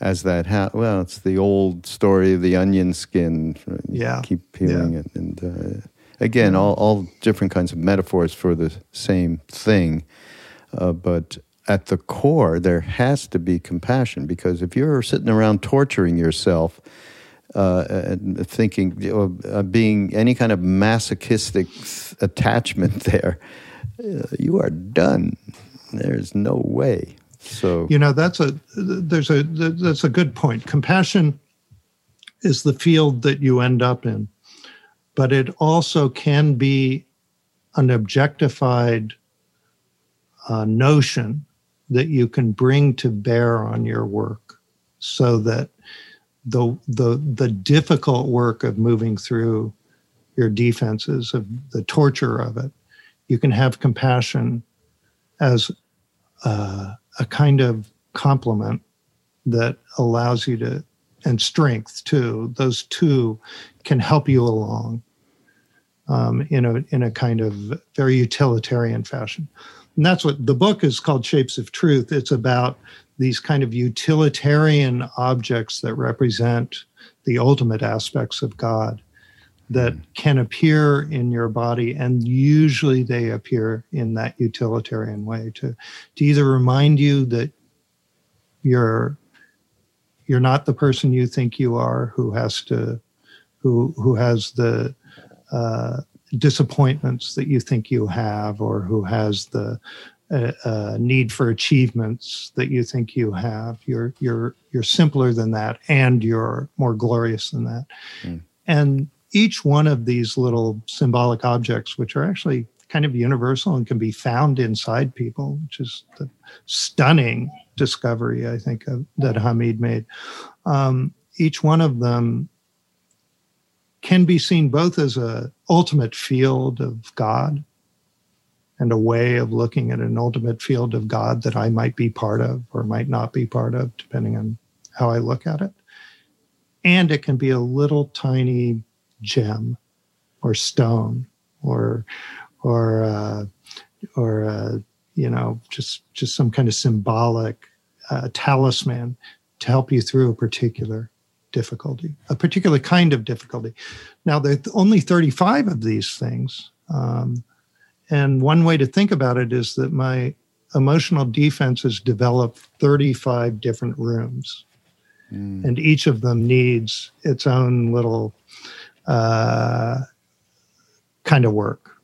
as that ha- well, it's the old story of the onion skin. Yeah. keep peeling yeah. it. And uh, again, all, all different kinds of metaphors for the same thing. Uh, but at the core, there has to be compassion because if you're sitting around torturing yourself, uh, and thinking, uh, being any kind of masochistic attachment there, uh, you are done. There's no way. So you know that's a there's a that's a good point. Compassion is the field that you end up in, but it also can be an objectified uh, notion that you can bring to bear on your work so that the the the difficult work of moving through your defenses of the torture of it you can have compassion as uh, a kind of complement that allows you to and strength too those two can help you along um, in a in a kind of very utilitarian fashion and that's what the book is called Shapes of Truth. It's about these kind of utilitarian objects that represent the ultimate aspects of God that mm. can appear in your body and usually they appear in that utilitarian way to to either remind you that you're you're not the person you think you are who has to who who has the uh, disappointments that you think you have or who has the uh, uh, need for achievements that you think you have you're you're you're simpler than that and you're more glorious than that mm. and each one of these little symbolic objects which are actually kind of universal and can be found inside people which is the stunning discovery i think of, that Hameed made um, each one of them can be seen both as a ultimate field of God and a way of looking at an ultimate field of God that I might be part of or might not be part of, depending on how I look at it. And it can be a little tiny gem or stone or or uh, or uh, you know just just some kind of symbolic uh, talisman to help you through a particular difficulty, a particular kind of difficulty. Now, there are only 35 of these things. Um, and one way to think about it is that my emotional defenses develop 35 different rooms. Mm. And each of them needs its own little uh, kind of work.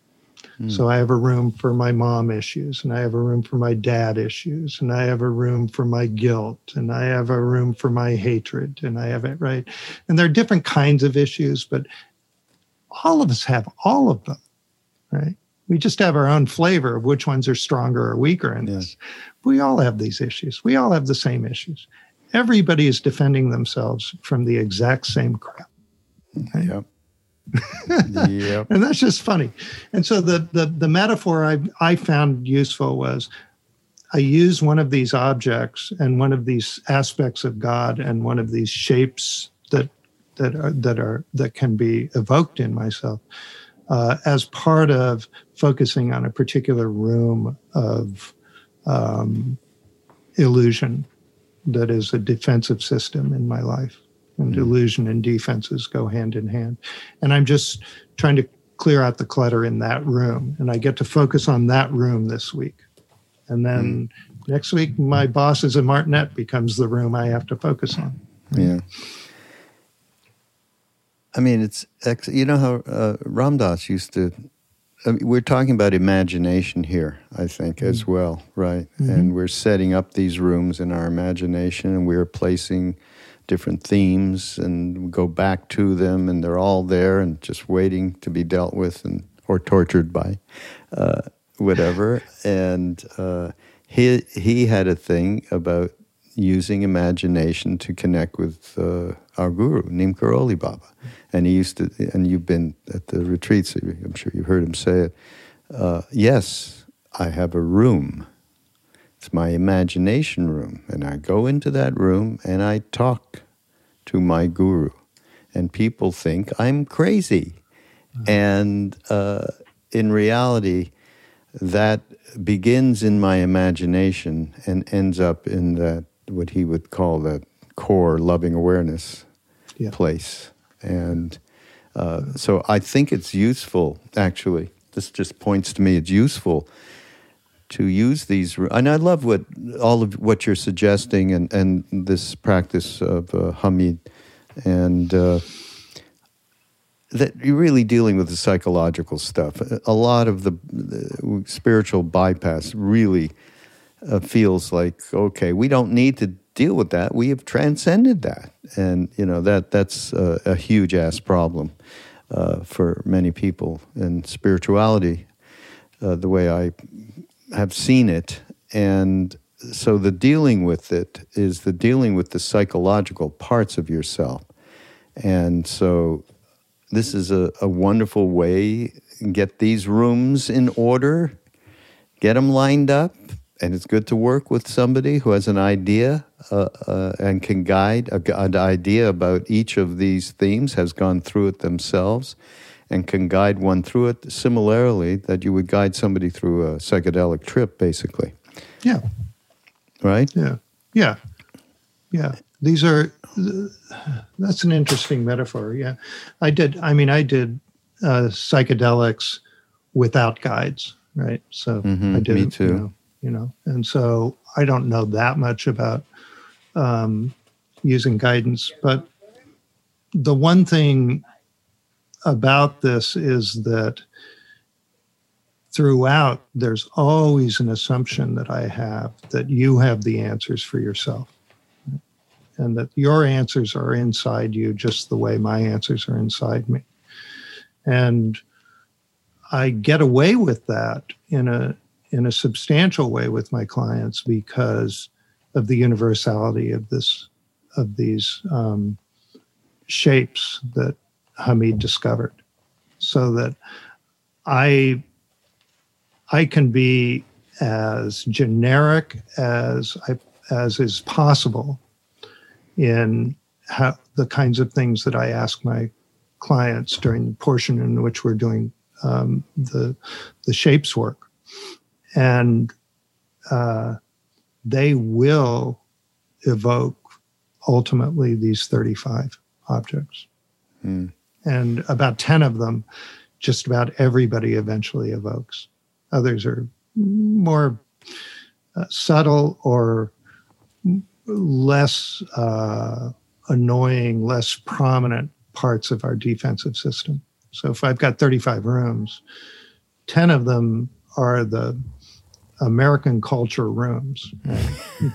So hmm. I have a room for my mom issues, and I have a room for my dad issues, and I have a room for my guilt, and I have a room for my hatred, and I have it right. And there are different kinds of issues, but all of us have all of them, right? We just have our own flavor of which ones are stronger or weaker in this. We all have these issues. We all have the same issues. Everybody is defending themselves from the exact same crap. Right? Yep yep. and that's just funny. And so the, the the metaphor I I found useful was I use one of these objects and one of these aspects of God and one of these shapes that that are that are that can be evoked in myself uh, as part of focusing on a particular room of um, illusion that is a defensive system in my life and mm. illusion and defenses go hand in hand. And I'm just trying to clear out the clutter in that room. And I get to focus on that room this week. And then mm. next week, my boss is a martinet becomes the room I have to focus on. Yeah. I mean, it's, you know how uh, Ram Dass used to, I mean, we're talking about imagination here, I think, mm. as well, right? Mm-hmm. And we're setting up these rooms in our imagination and we're placing different themes and go back to them, and they're all there and just waiting to be dealt with and or tortured by, uh, whatever. and uh, he he had a thing about using imagination to connect with uh, our guru Neem Karoli Baba, and he used to. And you've been at the retreats. I'm sure you've heard him say it. Uh, yes, I have a room. It's my imagination room, and I go into that room and I talk to my guru, and people think I'm crazy, mm-hmm. and uh, in reality, that begins in my imagination and ends up in that what he would call that core loving awareness yeah. place. And uh, so I think it's useful, actually. This just points to me it's useful to use these. And I love what all of what you're suggesting and, and this practice of uh, Hameed. And uh, that you're really dealing with the psychological stuff. A lot of the, the spiritual bypass really uh, feels like okay, we don't need to deal with that. We have transcended that, and you know that that's a, a huge ass problem uh, for many people in spirituality. Uh, the way I have seen it, and so the dealing with it is the dealing with the psychological parts of yourself, and so this is a, a wonderful way. Get these rooms in order, get them lined up, and it's good to work with somebody who has an idea uh, uh, and can guide a, an idea about each of these themes, has gone through it themselves, and can guide one through it. Similarly, that you would guide somebody through a psychedelic trip, basically. Yeah. Right. Yeah. Yeah. Yeah. These are. That's an interesting metaphor. Yeah, I did. I mean, I did uh, psychedelics without guides, right? So mm-hmm, I did. Me too. You know, you know and so i don't know that much about um, using guidance but the one thing about this is that throughout there's always an assumption that i have that you have the answers for yourself. And that your answers are inside you just the way my answers are inside me. And i get away with that in a in a substantial way with my clients because of the universality of this of these um, shapes that Hameed discovered, so that I I can be as generic as I, as is possible in how, the kinds of things that I ask my clients during the portion in which we're doing um, the the shapes work and uh, they will evoke ultimately these 35 objects. Mm. And about 10 of them, just about everybody eventually evokes. Others are more uh, subtle or less uh, annoying, less prominent parts of our defensive system. So if I've got 35 rooms, 10 of them are the American culture rooms.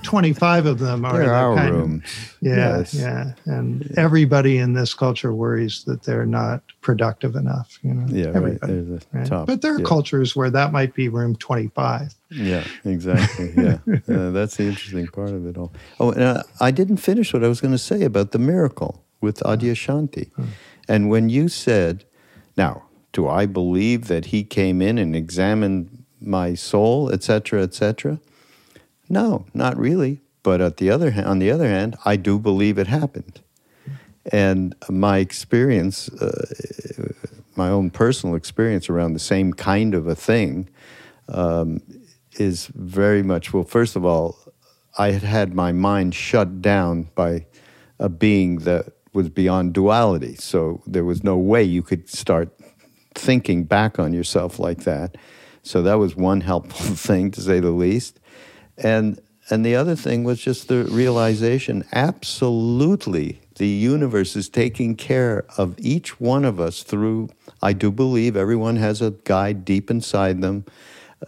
25 of them are They're our rooms. Of, yeah, yes. yeah. And everybody in this culture worries that they're not productive enough, you know. Yeah, everybody, right. The right? Top, but there are yeah. cultures where that might be room 25. Yeah, exactly. Yeah. uh, that's the interesting part of it all. Oh, and uh, I didn't finish what I was going to say about the miracle with Adyashanti. Hmm. And when you said, now, do I believe that he came in and examined my soul, etc., etc.? No, not really. But at the other on the other hand, I do believe it happened, and my experience, uh, my own personal experience around the same kind of a thing, um, is very much well. First of all, I had had my mind shut down by a being that was beyond duality, so there was no way you could start thinking back on yourself like that. So that was one helpful thing, to say the least. And and the other thing was just the realization absolutely the universe is taking care of each one of us through i do believe everyone has a guide deep inside them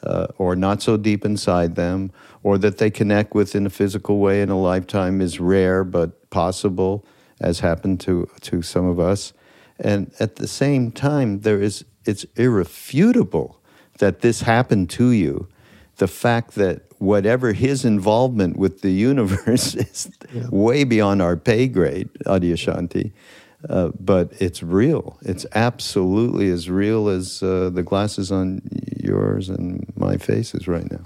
uh, or not so deep inside them or that they connect with in a physical way in a lifetime is rare but possible as happened to, to some of us and at the same time there is it's irrefutable that this happened to you, the fact that whatever his involvement with the universe is yeah. way beyond our pay grade, Adyashanti. Uh, but it's real. It's absolutely as real as uh, the glasses on yours and my faces right now.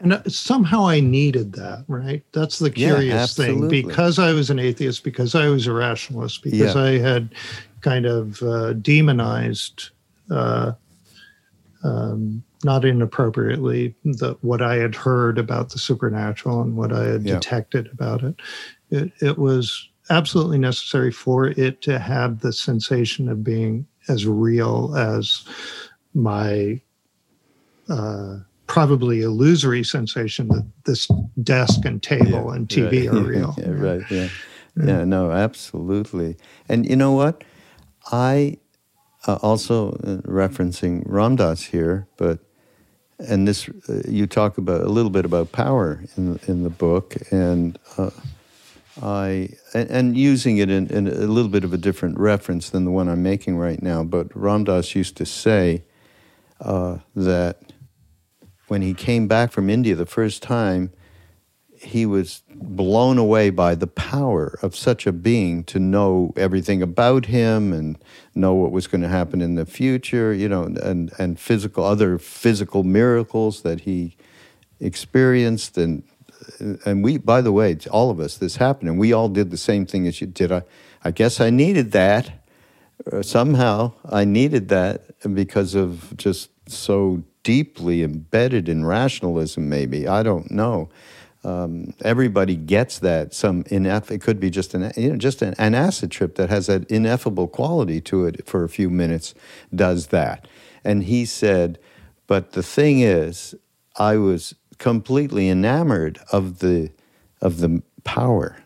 And uh, somehow I needed that, right? That's the curious yeah, thing. Because I was an atheist, because I was a rationalist, because yeah. I had kind of uh, demonized, uh, um, not inappropriately, the, what I had heard about the supernatural and what I had yeah. detected about it. it. It was absolutely necessary for it to have the sensation of being as real as my uh, probably illusory sensation that this desk and table yeah, and TV right. are real. yeah, right. Yeah. yeah. No, absolutely. And you know what? I uh, also uh, referencing Ram Dass here, but and this uh, you talk about a little bit about power in in the book, and uh, I and, and, using it in, in, a little bit of a different reference than the one I'm making right now. But Ram Dass used to say uh, that when he came back from India the first time, he was blown away by the power of such a being to know everything about him and know what was going to happen in the future, you know, and, and physical other physical miracles that he experienced. And and we by the way all of us this happened and we all did the same thing as you. Did i? I guess i needed that. Uh, somehow i needed that because of just so deeply embedded in rationalism maybe. I don't know um, everybody gets that some ineff- it could be just an you know just an, an acid trip that has that ineffable quality to it for a few minutes does that. And he said but the thing is i was completely enamored of the of the power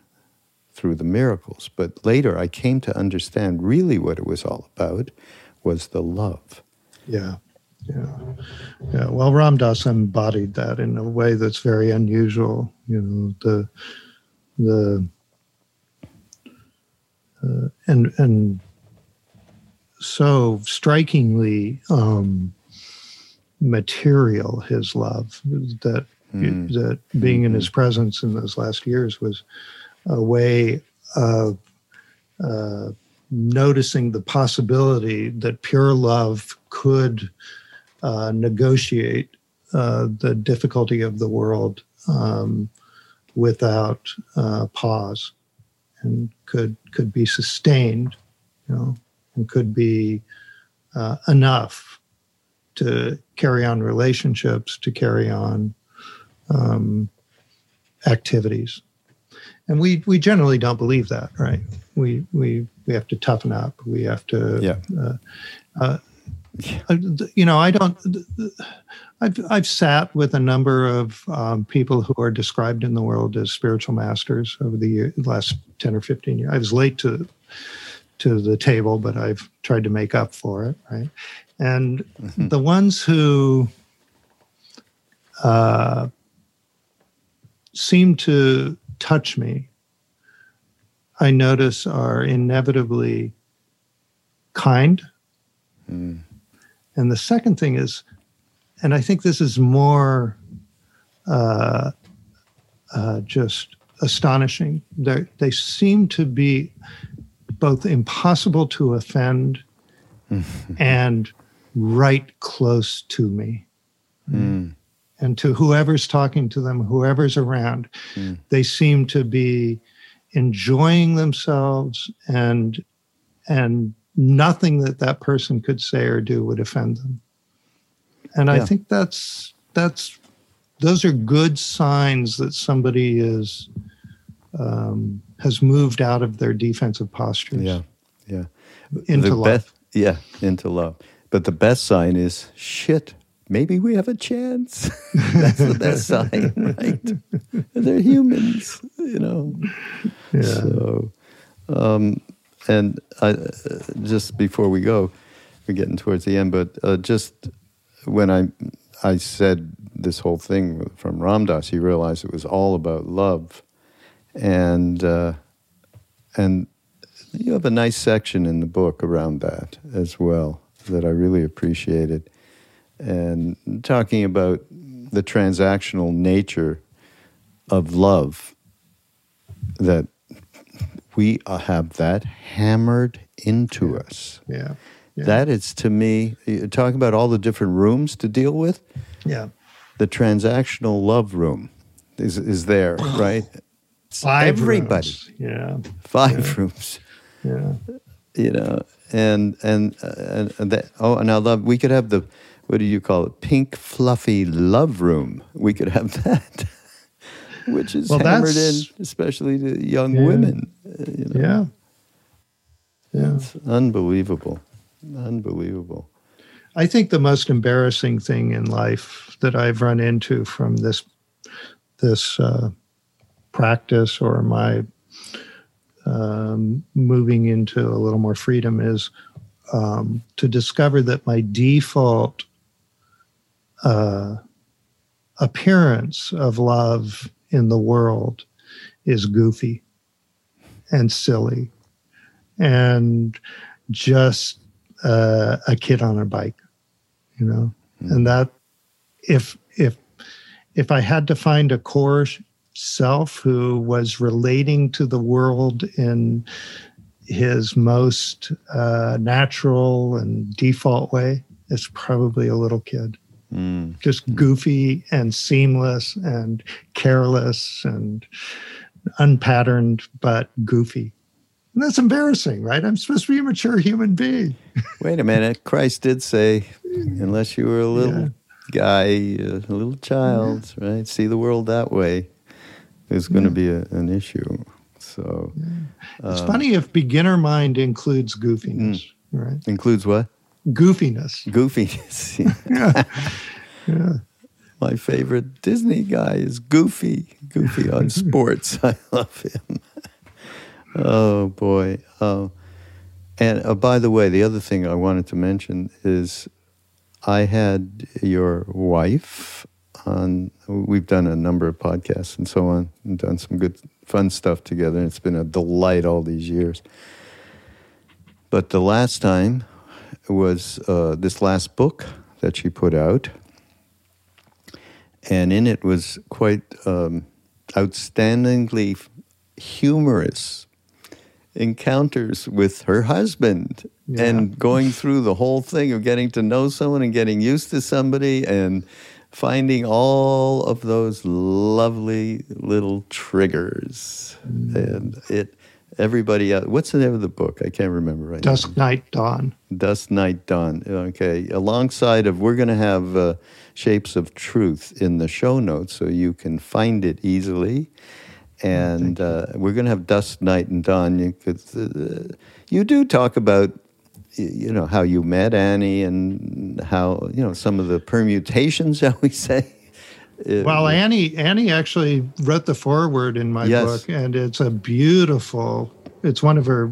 through the miracles but later i came to understand really what it was all about was the love. Yeah yeah, yeah. Well, Ram Dass embodied that in a way that's very unusual. You know, the the uh, and and so strikingly um, material his love that mm. that being mm-hmm. in his presence in those last years was a way of uh, noticing the possibility that pure love could uh, negotiate uh, the difficulty of the world um, without uh, pause, and could could be sustained, you know, and could be uh, enough to carry on relationships, to carry on um, activities. And we, we generally don't believe that, right? We, we, we have to toughen up. We have to yeah. Uh, uh, you know, I don't. I've I've sat with a number of um, people who are described in the world as spiritual masters over the year, last ten or fifteen years. I was late to to the table, but I've tried to make up for it, right? And mm-hmm. the ones who uh, seem to touch me, I notice are inevitably kind. Mm and the second thing is, and I think this is more uh, uh, just astonishing, They're, they seem to be both impossible to offend and right close to me. Mm. And to whoever's talking to them, whoever's around, mm. they seem to be enjoying themselves and and nothing that that person could say or do would offend them. And yeah. I think that's that's those are good signs that somebody is um, has moved out of their defensive postures. Yeah, yeah. Into the love. yeah, into love. But the best sign is shit. Maybe we have a chance. That's the best sign, right? They're humans, you know. Yeah. So, um, and I, just before we go, we're getting towards the end, but uh, just when I I said this whole thing from Ram Dass, he realized it was all about love, and uh, and you have a nice section in the book around that as well that I really appreciated, and talking about the transactional nature of love that we have that hammered into us. Yeah. yeah. That is to me, talking about all the different rooms to deal with. Yeah. The transactional love room is is there, right? Five everybody. rooms. Yeah. Five Yeah. rooms. Yeah. you know, and and uh, and, and that, oh, and I love. We could have the what do you call it? Pink fluffy love room. We could have that, which is Well, hammered in, especially to young Yeah. women. uh, You know, Yeah. Yeah. it's unbelievable, unbelievable. I think the most embarrassing thing in life that I've run into from this this uh, practice or my um, moving into a little more freedom is um, to discover that my default uh, appearance of love in the world is goofy and silly and just uh, a kid on a bike you know? And that if if if i had to find a core self who was relating to the world in his most uh, natural and default way it's probably a little kid Mm. just goofy and seamless and careless and unpatterned but goofy and that's embarrassing right i'm supposed to be a mature human being Wait a minute. Christ did say, unless you were a little Yeah. guy, a little child, right? See the world that way. There's going to be a, an issue. So It's Um, funny if beginner mind includes goofiness, Mm. right? includes what? Goofiness. Goofiness. Yeah. yeah. My favorite Disney guy is Goofy. Goofy on sports. I love him. oh boy. Oh, and uh, by the way, the other thing I wanted to mention is I had your wife on. We've done a number of podcasts and so on, and done some good, fun stuff together. And it's been a delight all these years. But the last time was uh, this last book that she put out. And in it was quite um, outstandingly humorous encounters with her husband Yeah. and going through the whole thing of getting to know someone and getting used to somebody and finding all of those lovely little triggers. And it everybody else, what's the name of the book i can't remember right now Dusk, night, dawn. Dusk Night Dawn. Okay. Alongside of, we're going to have uh, Shapes of Truth in the show notes so you can find it easily. And uh, we're going to have Dusk Night and Dawn. You, could, uh, you do talk about, you know, how you met Annie and how, you know, some of the permutations, shall we say. Uh, Well, Annie Annie actually wrote the foreword in my Yes. book, and it's a beautiful. It's one of her.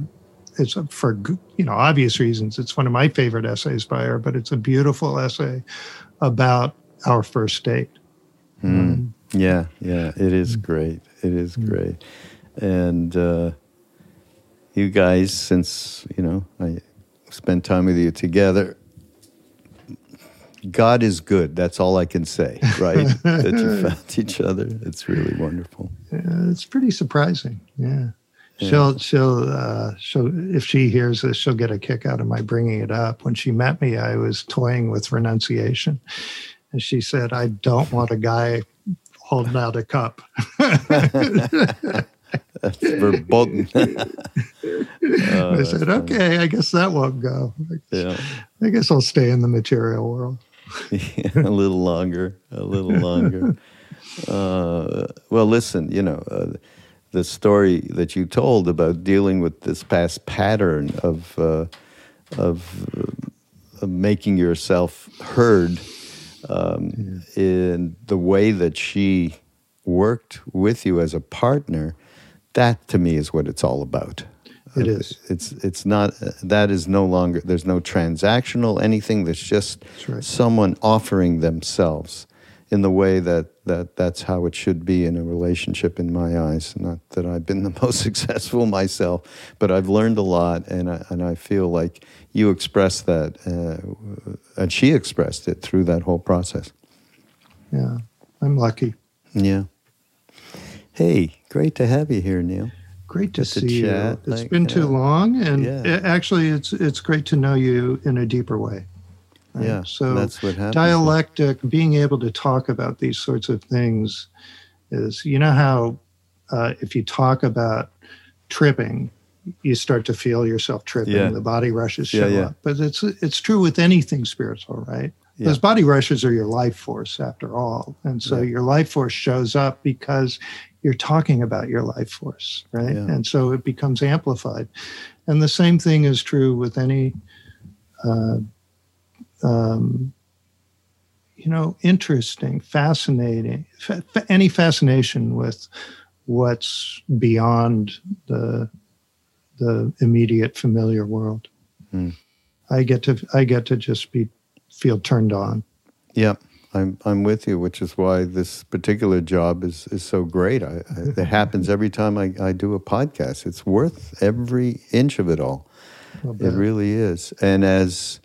It's a- for you know obvious reasons. It's one of my favorite essays by her, but it's a beautiful essay about our first date. Yeah, yeah, it is great. It is great. And uh, you guys, since, you know, I spent time with you together, God is good. That's all I can say, right? that you found each other. It's really wonderful. Yeah, it's pretty surprising. Yeah. She'll she'll uh, she'll if she hears this, she'll get a kick out of my bringing it up. When she met me, I was toying with renunciation, and she said, "I don't want a guy holding out a cup." That's verboten. Oh, I said, "Okay, I guess that won't go. yeah. I guess I'll stay in the material world." Yeah, a little longer, a little longer. uh, well, listen, you know, uh, the story that you told about dealing with this past pattern of uh, of, uh, of making yourself heard um, in the way that she worked with you as a partner. That to me is what it's all about. It Uh. It's it's not. That is no longer. There's no transactional anything. There's just right. someone offering themselves in the way that, that that's how it should be in a relationship in my eyes not that i've been the most successful myself but i've learned a lot and i, and I feel like you expressed that uh, and she expressed it through that whole process Yeah, I'm lucky. Yeah. Hey, great to have you here, Neal. Great to to see chat, you. It's like, been too long, and yeah. it- actually, it's it's great to know you in a deeper way. right? Yeah. So that's what happens. dialectic, being able to talk about these sorts of things, is you know how uh, if you talk about tripping, you start to feel yourself tripping. Yeah. The body rushes Yeah, show yeah. up, but it's it's true with anything spiritual, right? Yeah. Those body rushes are your life force, after all, and so Yeah. your life force shows up because you're talking about your life force, right? Yeah. And so it becomes amplified. And the same thing is true with any, uh, um, you know, interesting, fascinating, fa- any fascination with what's beyond the the immediate familiar world. Hmm. I get to I get to just be feel turned on. Yeah, I'm I'm with you, which is why this particular job is is so great. I, I, it mm-hmm. happens every time I, I do a podcast. It's worth every inch of it all. It really is. And as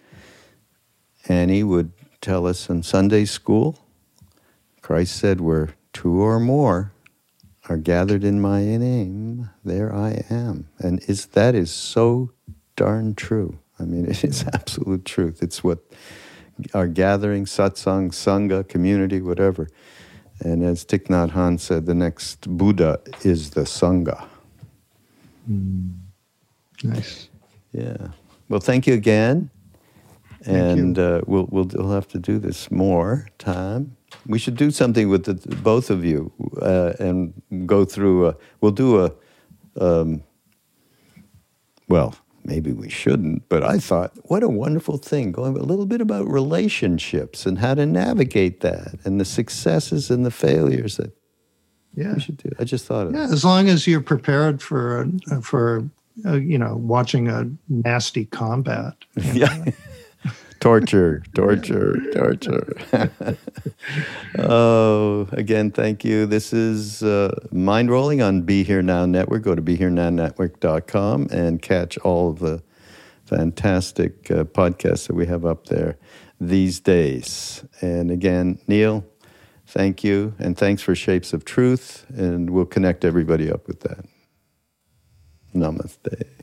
Annie would tell us in Sunday school, Christ said, "Where two or more are gathered in my name, there I am." And is that is so darn true. I mean, it is absolute truth. It's what our gathering, satsang, sangha, community, whatever. And as Thich Nhat Hanh said, the next Buddha is the sangha. nice. Yeah. Well, thank you again. Thank and Uh, we'll, we'll we'll have to do this more time. We should do something with the, both of you uh, and go through. A, we'll do a. Um, well, maybe we shouldn't, but I thought, what a wonderful thing going a little bit about relationships and how to navigate that and the successes and the failures that Yeah. we should do. I just thought of Yeah, as long as you're prepared for for uh, you know watching a nasty combat. yeah. Torture, torture, torture. oh, again, thank you. This is uh, Mindrolling on Be Here Now Network. Go to BeHereNowNetwork.com and catch all of the fantastic uh, podcasts that we have up there these days. And again, Neal, thank you. And thanks for Shapes of Truth. And we'll connect everybody up with that. Namaste.